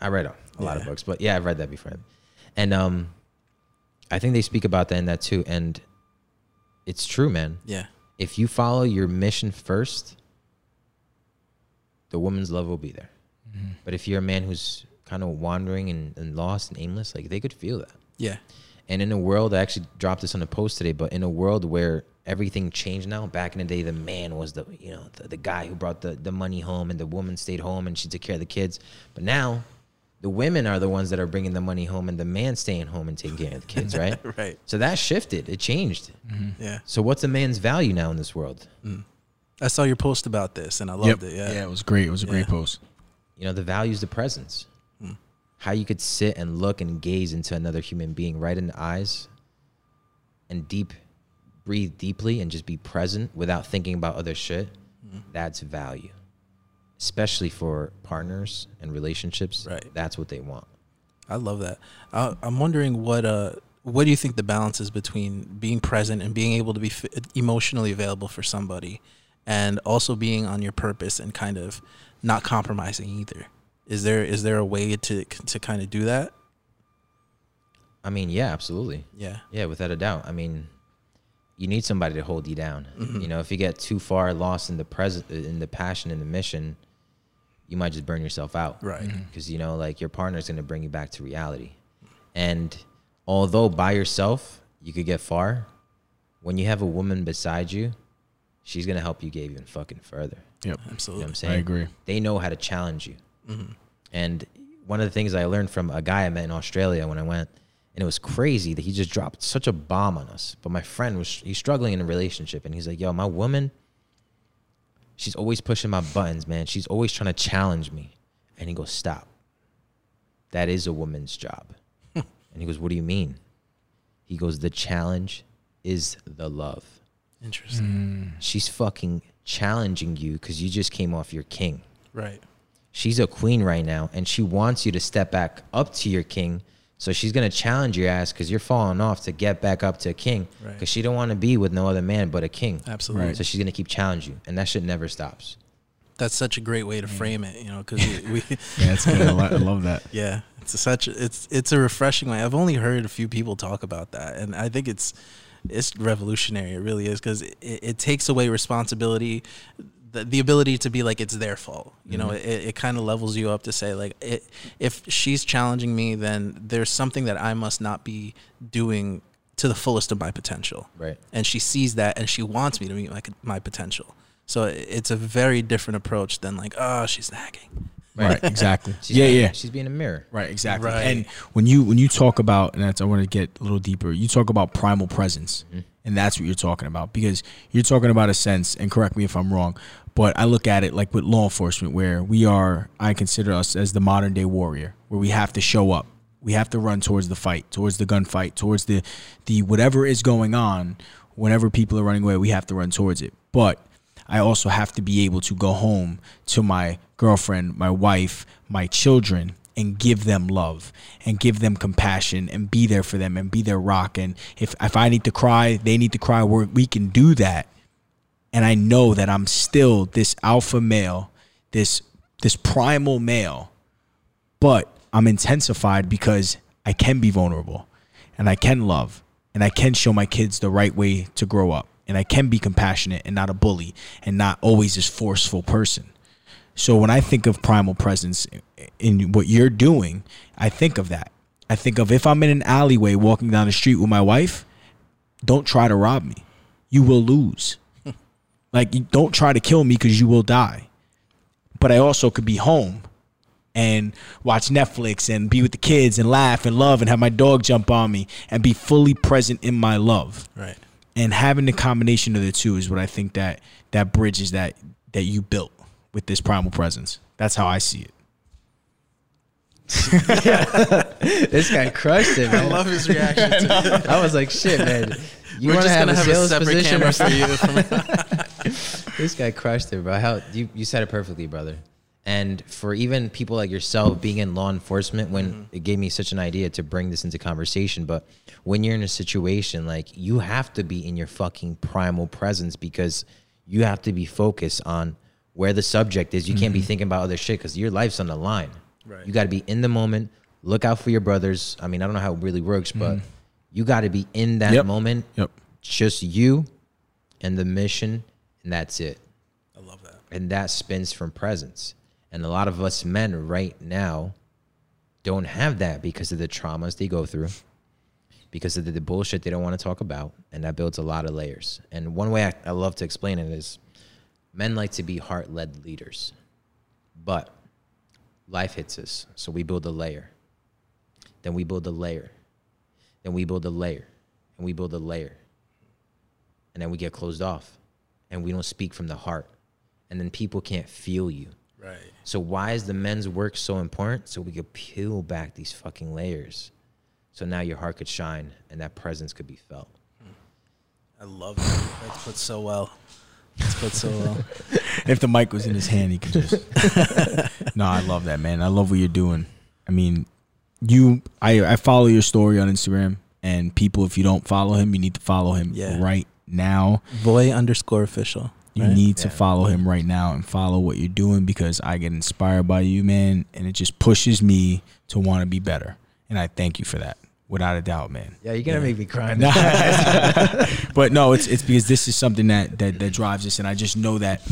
Speaker 3: I read a, a yeah. lot of books, but yeah, I've read that before. And um, I think they speak about that in that too. And it's true, man.
Speaker 1: Yeah.
Speaker 3: If you follow your mission first, the woman's love will be there. Mm-hmm. But if you're a man who's kind of wandering and, and lost and aimless, like they could feel that.
Speaker 1: Yeah.
Speaker 3: And in a world, I actually dropped this on a post today, but in a world where everything changed now, back in the day, the man was the, you know, the, the guy who brought the, the money home and the woman stayed home and she took care of the kids. But now the women are the ones that are bringing the money home and the man staying home and taking care of the kids, (laughs) right?
Speaker 1: right.
Speaker 3: So that shifted. It changed.
Speaker 1: Mm-hmm. Yeah.
Speaker 3: So what's a man's value now in this world?
Speaker 1: Mm. I saw your post about this and I loved yep. it. Yeah.
Speaker 2: Yeah, it was great. It was a yeah. great post.
Speaker 3: You know, the value is the presence. Mm. How you could sit and look and gaze into another human being right in the eyes and deep breathe deeply and just be present without thinking about other shit. Mm. That's value especially for partners and relationships.
Speaker 1: Right.
Speaker 3: That's what they want.
Speaker 1: I love that. Uh, I'm wondering what uh what do you think the balance is between being present and being able to be f- emotionally available for somebody, and also being on your purpose and kind of not compromising either. Is there is there a way to to kind of do that?
Speaker 3: I mean, yeah, absolutely.
Speaker 1: Yeah.
Speaker 3: Yeah, without a doubt. I mean, you need somebody to hold you down. Mm-hmm. You know, if you get too far lost in the present, in the passion in the mission, you might just burn yourself out.
Speaker 1: Right.
Speaker 3: Because, mm-hmm. you know, like your partner's going to bring you back to reality. And although by yourself, you could get far, when you have a woman beside you, she's going to help you get even fucking further.
Speaker 2: Yep.
Speaker 1: Absolutely.
Speaker 3: You know I'm saying? I
Speaker 2: agree.
Speaker 3: They know how to challenge you. Mm-hmm. And one of the things I learned from a guy I met in Australia when I went, and it was crazy that he just dropped such a bomb on us. But my friend was, he's struggling in a relationship, and he's like, yo, my woman, She's always pushing my buttons, man. She's always trying to challenge me. And he goes, Stop. That is a woman's job. (laughs) and he goes, What do you mean? He goes, The challenge is the love.
Speaker 1: Interesting.
Speaker 3: Mm. She's fucking challenging you because you just came off your king.
Speaker 1: Right.
Speaker 3: She's a queen right now, and she wants you to step back up to your king so she's gonna challenge your ass because you're falling off to get back up to a king. Because right. she don't want to be with no other man but a king.
Speaker 1: Absolutely.
Speaker 3: Right. So she's gonna keep challenging you, and that shit never stops.
Speaker 1: That's such a great way to frame it, you know, because (laughs) we.
Speaker 2: yeah, it's good. I love that. (laughs)
Speaker 1: Yeah, it's a such it's it's a refreshing way. I've only heard a few people talk about that, and I think it's it's revolutionary. It really is because it, it takes away responsibility the, the ability to be like it's their fault you mm-hmm. know it, it kind of levels you up to say like it, if she's challenging me then there's something that i must not be doing to the fullest of my potential
Speaker 3: right
Speaker 1: and she sees that and she wants me to meet my, my potential so it's a very different approach than like oh she's nagging
Speaker 2: Right, right (laughs) exactly.
Speaker 3: She's
Speaker 2: yeah,
Speaker 3: being,
Speaker 2: yeah.
Speaker 3: She's being a mirror.
Speaker 2: Right, exactly. Right. And when you when you talk about, and that's I want to get a little deeper. You talk about primal presence, mm-hmm. And that's what you're talking about because you're talking about a sense. And correct me if I'm wrong, but I look at it like with law enforcement, where we are. I consider us as the modern day warrior, where we have to show up. We have to run towards the fight, towards the gunfight, towards the the whatever is going on. Whenever people are running away, we have to run towards it. But I also have to be able to go home to my girlfriend, my wife, my children, and give them love and give them compassion and be there for them and be their rock. And if, if I need to cry, they need to cry, we we can do that. And I know that I'm still this alpha male, this this primal male, but I'm intensified because I can be vulnerable and I can love and I can show my kids the right way to grow up and I can be compassionate and not a bully and not always this forceful person. So when I think of primal presence in what you're doing, I think of that. I think of if I'm in an alleyway walking down the street with my wife, don't try to rob me. You will lose. (laughs) like don't try to kill me because you will die. But I also could be home and watch Netflix and be with the kids and laugh and love and have my dog jump on me and be fully present in my love.
Speaker 1: Right.
Speaker 2: And having the combination of the two is what I think that that bridges that that you built with this primal presence. That's how I see it. (laughs)
Speaker 3: this guy crushed it, man.
Speaker 1: I love his reaction. (laughs) I,
Speaker 3: I was like, shit, man. You want to have, a sales a position
Speaker 1: for you? (laughs)
Speaker 3: this guy crushed it, bro. How you you said it perfectly, brother. And for even people like yourself being in law enforcement, when mm-hmm. it gave me such an idea to bring this into conversation, but when you're in a situation like you have to be in your fucking primal presence because you have to be focused on where the subject is. You mm-hmm. can't be mm-hmm. thinking about other shit because your life's on the line. Right. You got to be in the moment. Look out for your brothers. I mean, I don't know how it really works, mm-hmm. but you got to be in that
Speaker 2: yep.
Speaker 3: moment.
Speaker 2: Yep.
Speaker 3: Just you and the mission, and that's it.
Speaker 1: I love that.
Speaker 3: And that spins from presence. And a lot of us men right now don't have that because of the traumas they go through, because of the, the bullshit they don't want to talk about. And that builds a lot of layers. And one way I, I love to explain it is men like to be heart led leaders, but life hits us. So we build a layer. Then we build a layer. Then we build a layer. And we build a layer. And then we get closed off. And we don't speak from the heart. And then people can't feel you.
Speaker 1: Right.
Speaker 3: So why is the men's work so important? So we could peel back these fucking layers. So now your heart could shine and that presence could be felt. Hmm.
Speaker 1: I love that. That's put so well. It's put so well. (laughs)
Speaker 2: if the mic was in his hand, he could just. (laughs) no, I love that, man. I love what you're doing. I mean, you, I, I follow your story on Instagram, and people, if you don't follow him, you need to follow him yeah. right now.
Speaker 1: Voy underscore official.
Speaker 2: You right? need to yeah. follow him right now and follow what you're doing because I get inspired by you, man, and it just pushes me to want to be better. And I thank you for that without a doubt, man.
Speaker 3: Yeah, you're gonna
Speaker 2: yeah.
Speaker 3: make me cry. (laughs) (laughs)
Speaker 2: but no, it's it's because this is something that, that that drives us, and I just know that,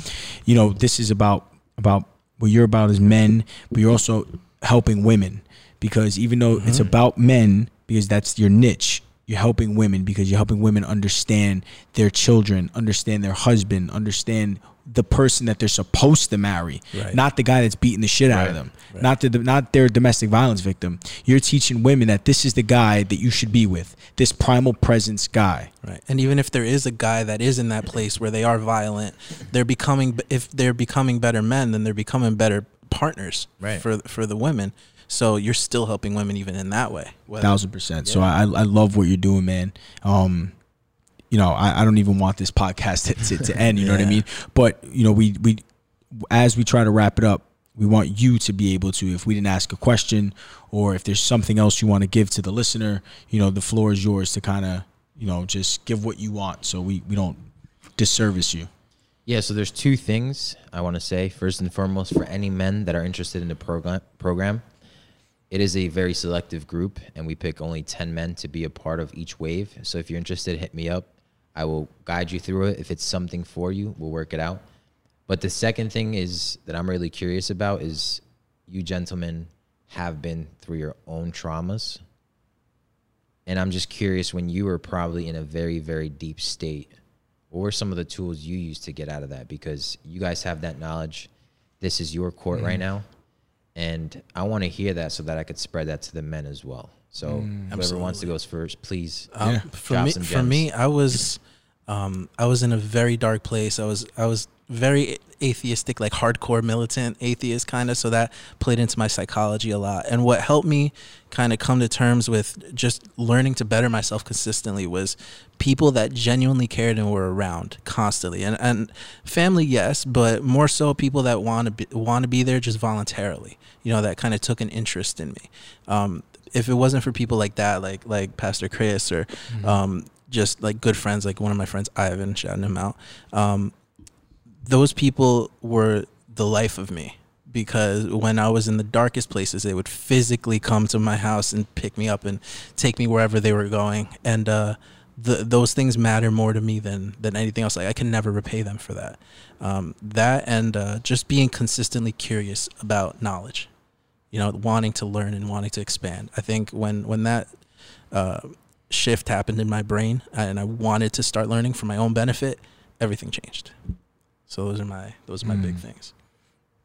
Speaker 2: you know, this is about about what you're about as men, but you're also helping women because even though mm-hmm. it's about men, because that's your niche, you're helping women because you're helping women understand their children, understand their husband, understand the person that they're supposed to marry, right. not the guy that's beating the shit right. out of them, right. not the not their domestic violence victim. You're teaching women that this is the guy that you should be with, this primal presence guy.
Speaker 1: Right. And even if there is a guy that is in that place where they are violent, they're becoming if they're becoming better men, then they're becoming better partners
Speaker 3: right.
Speaker 1: for for the women. So you're still helping women even in that way.
Speaker 2: Whether, Thousand percent. Yeah. So I I love what you're doing, man. Um, you know, I, I don't even want this podcast to, to, to end. You yeah. know what I (laughs) mean? But you know, we we as we try to wrap it up, we want you to be able to, if we didn't ask a question or if there's something else you want to give to the listener, you know, the floor is yours to kind of, you know, just give what you want so we, we don't disservice you.
Speaker 3: Yeah, so there's two things I want to say. First and foremost, for any men that are interested in the program, program, it is a very selective group, and we pick only 10 men to be a part of each wave. So if you're interested, hit me up. I will guide you through it. If it's something for you, we'll work it out. But the second thing is that I'm really curious about is you gentlemen have been through your own traumas. And I'm just curious when you were probably in a very, very deep state, what were some of the tools you used to get out of that? Because you guys have that knowledge. This is your court mm. right now. And I want to hear that so that I could spread that to the men as well. So mm, whoever absolutely. wants to go first, please.
Speaker 1: Um, yeah. For me, for me, I was, um, I was in a very dark place. I was, I was very atheistic, like hardcore militant atheist kind of. So that played into my psychology a lot. And what helped me kind of come to terms with just learning to better myself consistently was people that genuinely cared and were around constantly. And and family, yes, but more so people that want to be, want to be there just voluntarily. You know, that kind of took an interest in me. Um, if it wasn't for people like that, like like Pastor Chris or mm-hmm. um, just like good friends, like one of my friends Ivan, shouting him out. Um, those people were the life of me because when I was in the darkest places, they would physically come to my house and pick me up and take me wherever they were going. And uh, the, those things matter more to me than than anything else. Like I can never repay them for that. Um, that and uh, just being consistently curious about knowledge, you know, wanting to learn and wanting to expand. I think when when that uh, shift happened in my brain and I wanted to start learning for my own benefit, everything changed. So those are my those are my mm. big things.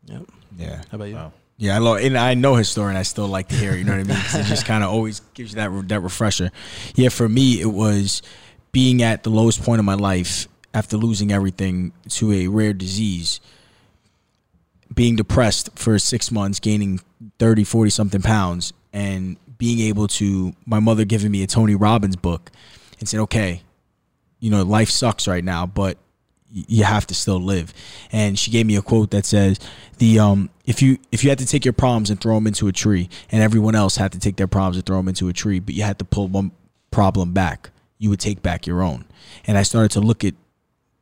Speaker 1: Yep.
Speaker 2: Yeah.
Speaker 1: How about you?
Speaker 2: Wow. Yeah, I love, and I know his story, and I still like to hear it. You know what I mean? it just (laughs) kind of always gives you that that refresher. Yeah, for me, it was being at the lowest point of my life after losing everything to a rare disease, being depressed for six months, gaining 30, 40 something pounds, and being able to, my mother giving me a Tony Robbins book and said, okay, you know, life sucks right now, but you have to still live. And she gave me a quote that says, "The um, if you if you had to take your problems and throw them into a tree, and everyone else had to take their problems and throw them into a tree, but you had to pull one problem back, you would take back your own." And I started to look at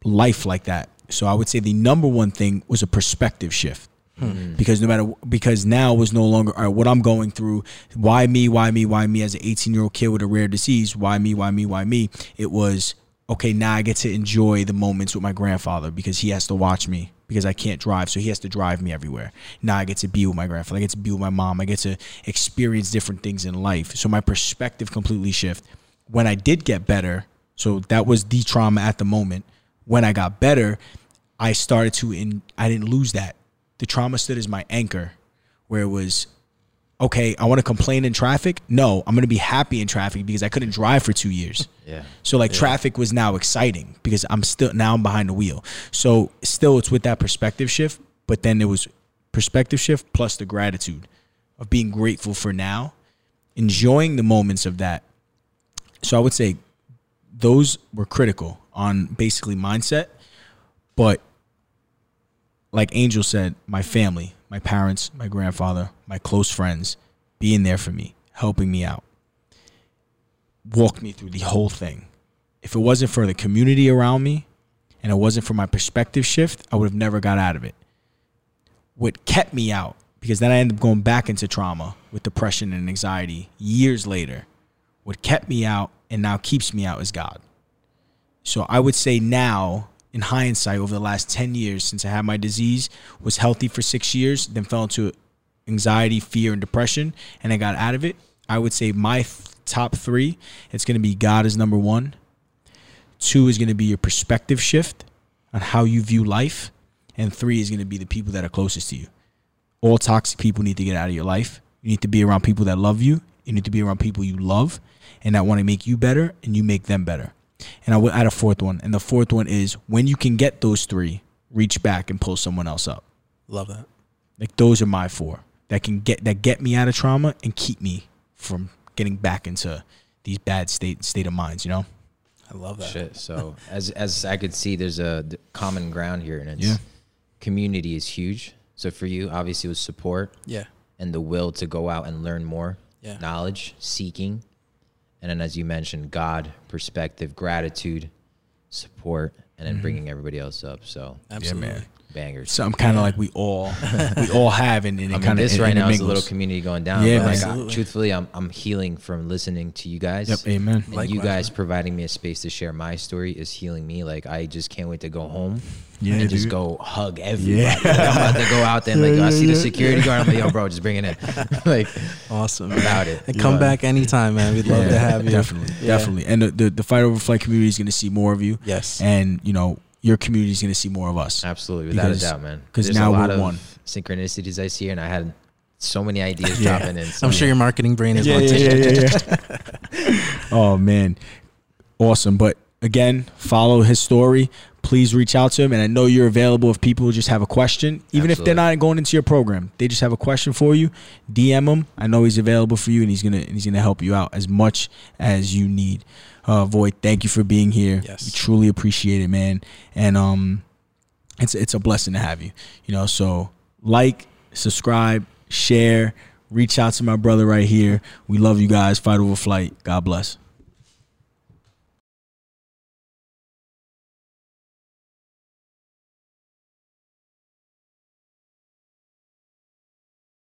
Speaker 2: life like that. So I would say the number one thing was a perspective shift. Hmm. Because no matter because now was no longer all right, what I'm going through. Why me? Why me? Why me? As an 18 year old kid with a rare disease. Why me? Why me? Why me? It was okay, now I get to enjoy the moments with my grandfather because he has to watch me because I can't drive, so he has to drive me everywhere. Now I get to be with my grandfather, I get to be with my mom, I get to experience different things in life. So my perspective completely shift. When I did get better, so that was the trauma at the moment. When I got better, I started to in I didn't lose that. The trauma stood as my anchor, where it was okay, I want to complain in traffic. No, I'm going to be happy in traffic because I couldn't drive for two years.
Speaker 3: Yeah.
Speaker 2: So like
Speaker 3: yeah.
Speaker 2: traffic was now exciting because I'm still now I'm behind the wheel. So still it's with that perspective shift, but then it was perspective shift plus the gratitude of being grateful for now, enjoying the moments of that. So I would say those were critical on basically mindset, but like Angel said, my family, my parents, my grandfather, my close friends being there for me, helping me out, walked me through the whole thing. If it wasn't for the community around me and it wasn't for my perspective shift, I would have never got out of it. What kept me out, because then I ended up going back into trauma with depression and anxiety years later. What kept me out and now keeps me out is God. So I would say now in hindsight over the last 10 years since I had my disease, was healthy for six years, then fell into anxiety, fear, and depression, and I got out of it. I would say my top three, it's going to be God is number one. Two is going to be your perspective shift on how you view life. And three is going to be the people that are closest to you. All toxic people need to get out of your life. You need to be around people that love you. You need to be around people you love and that want to make you better and you make them better. And I will add a fourth one. And the fourth one is when you can get those three, reach back and pull someone else up.
Speaker 1: Love that.
Speaker 2: Like those are my four that can get that get me out of trauma and keep me from getting back into these bad state state of minds. You know.
Speaker 1: I love that.
Speaker 3: Shit. So (laughs) as as I could see, there's a common ground here, and it's yeah. community is huge. So for you, obviously, it was support.
Speaker 1: Yeah.
Speaker 3: And the will to go out and learn more.
Speaker 1: Yeah.
Speaker 3: Knowledge, seeking, and then as you mentioned, God, perspective, gratitude, support, and then mm-hmm. bringing everybody else up. So
Speaker 1: absolutely. Yeah,
Speaker 3: bangers.
Speaker 2: Something kind of like we all (laughs) we all have, and, and
Speaker 3: I mean,
Speaker 2: kind of
Speaker 3: this right now is a little community going down.
Speaker 2: Yeah,
Speaker 3: but like,
Speaker 1: absolutely.
Speaker 3: I, truthfully, I'm I'm healing from listening to you guys.
Speaker 2: Yep, amen.
Speaker 3: And
Speaker 1: Likewise,
Speaker 3: you guys
Speaker 1: man.
Speaker 3: providing me a space to share my story is healing me. Like I just can't wait to go home
Speaker 2: Yeah,
Speaker 3: and just go hug everybody.
Speaker 2: Yeah.
Speaker 3: Like, I'm (laughs) about to go out there and like I see the security guard. I'm like, yo, bro, just bring it in. (laughs) like
Speaker 1: Awesome.
Speaker 3: about it.
Speaker 1: And come
Speaker 2: Yeah.
Speaker 1: back anytime, man. We'd love to have you.
Speaker 2: Definitely,
Speaker 1: Yeah.
Speaker 2: definitely. And the, the the fight over flight community is going to see more of you,
Speaker 1: Yes.
Speaker 2: and you know your community is going to see more of us.
Speaker 3: Absolutely, without
Speaker 2: Because-
Speaker 3: a doubt, man. Because
Speaker 2: now
Speaker 3: a lot
Speaker 2: we're
Speaker 3: of
Speaker 2: one.
Speaker 3: synchronicities I see, and I had so many ideas (laughs)
Speaker 2: Yeah.
Speaker 3: dropping in.
Speaker 1: I'm sure your marketing brain is on
Speaker 2: yeah,
Speaker 1: tissue. (laughs)
Speaker 2: yeah. oh man, awesome. But again, follow his story. Please reach out to him, and I know you're available if people just have a question, even if they're not going into your program. They just have a question for you. DM him. I know he's available for you, and he's gonna and he's gonna help you out as much as you need. Uh, Void, thank you for being here.
Speaker 1: Yes.
Speaker 2: we truly appreciate it, man. And um, it's it's a blessing to have you. You know, so like, subscribe, share, reach out to my brother right here. We love you guys. Fight over flight. God bless.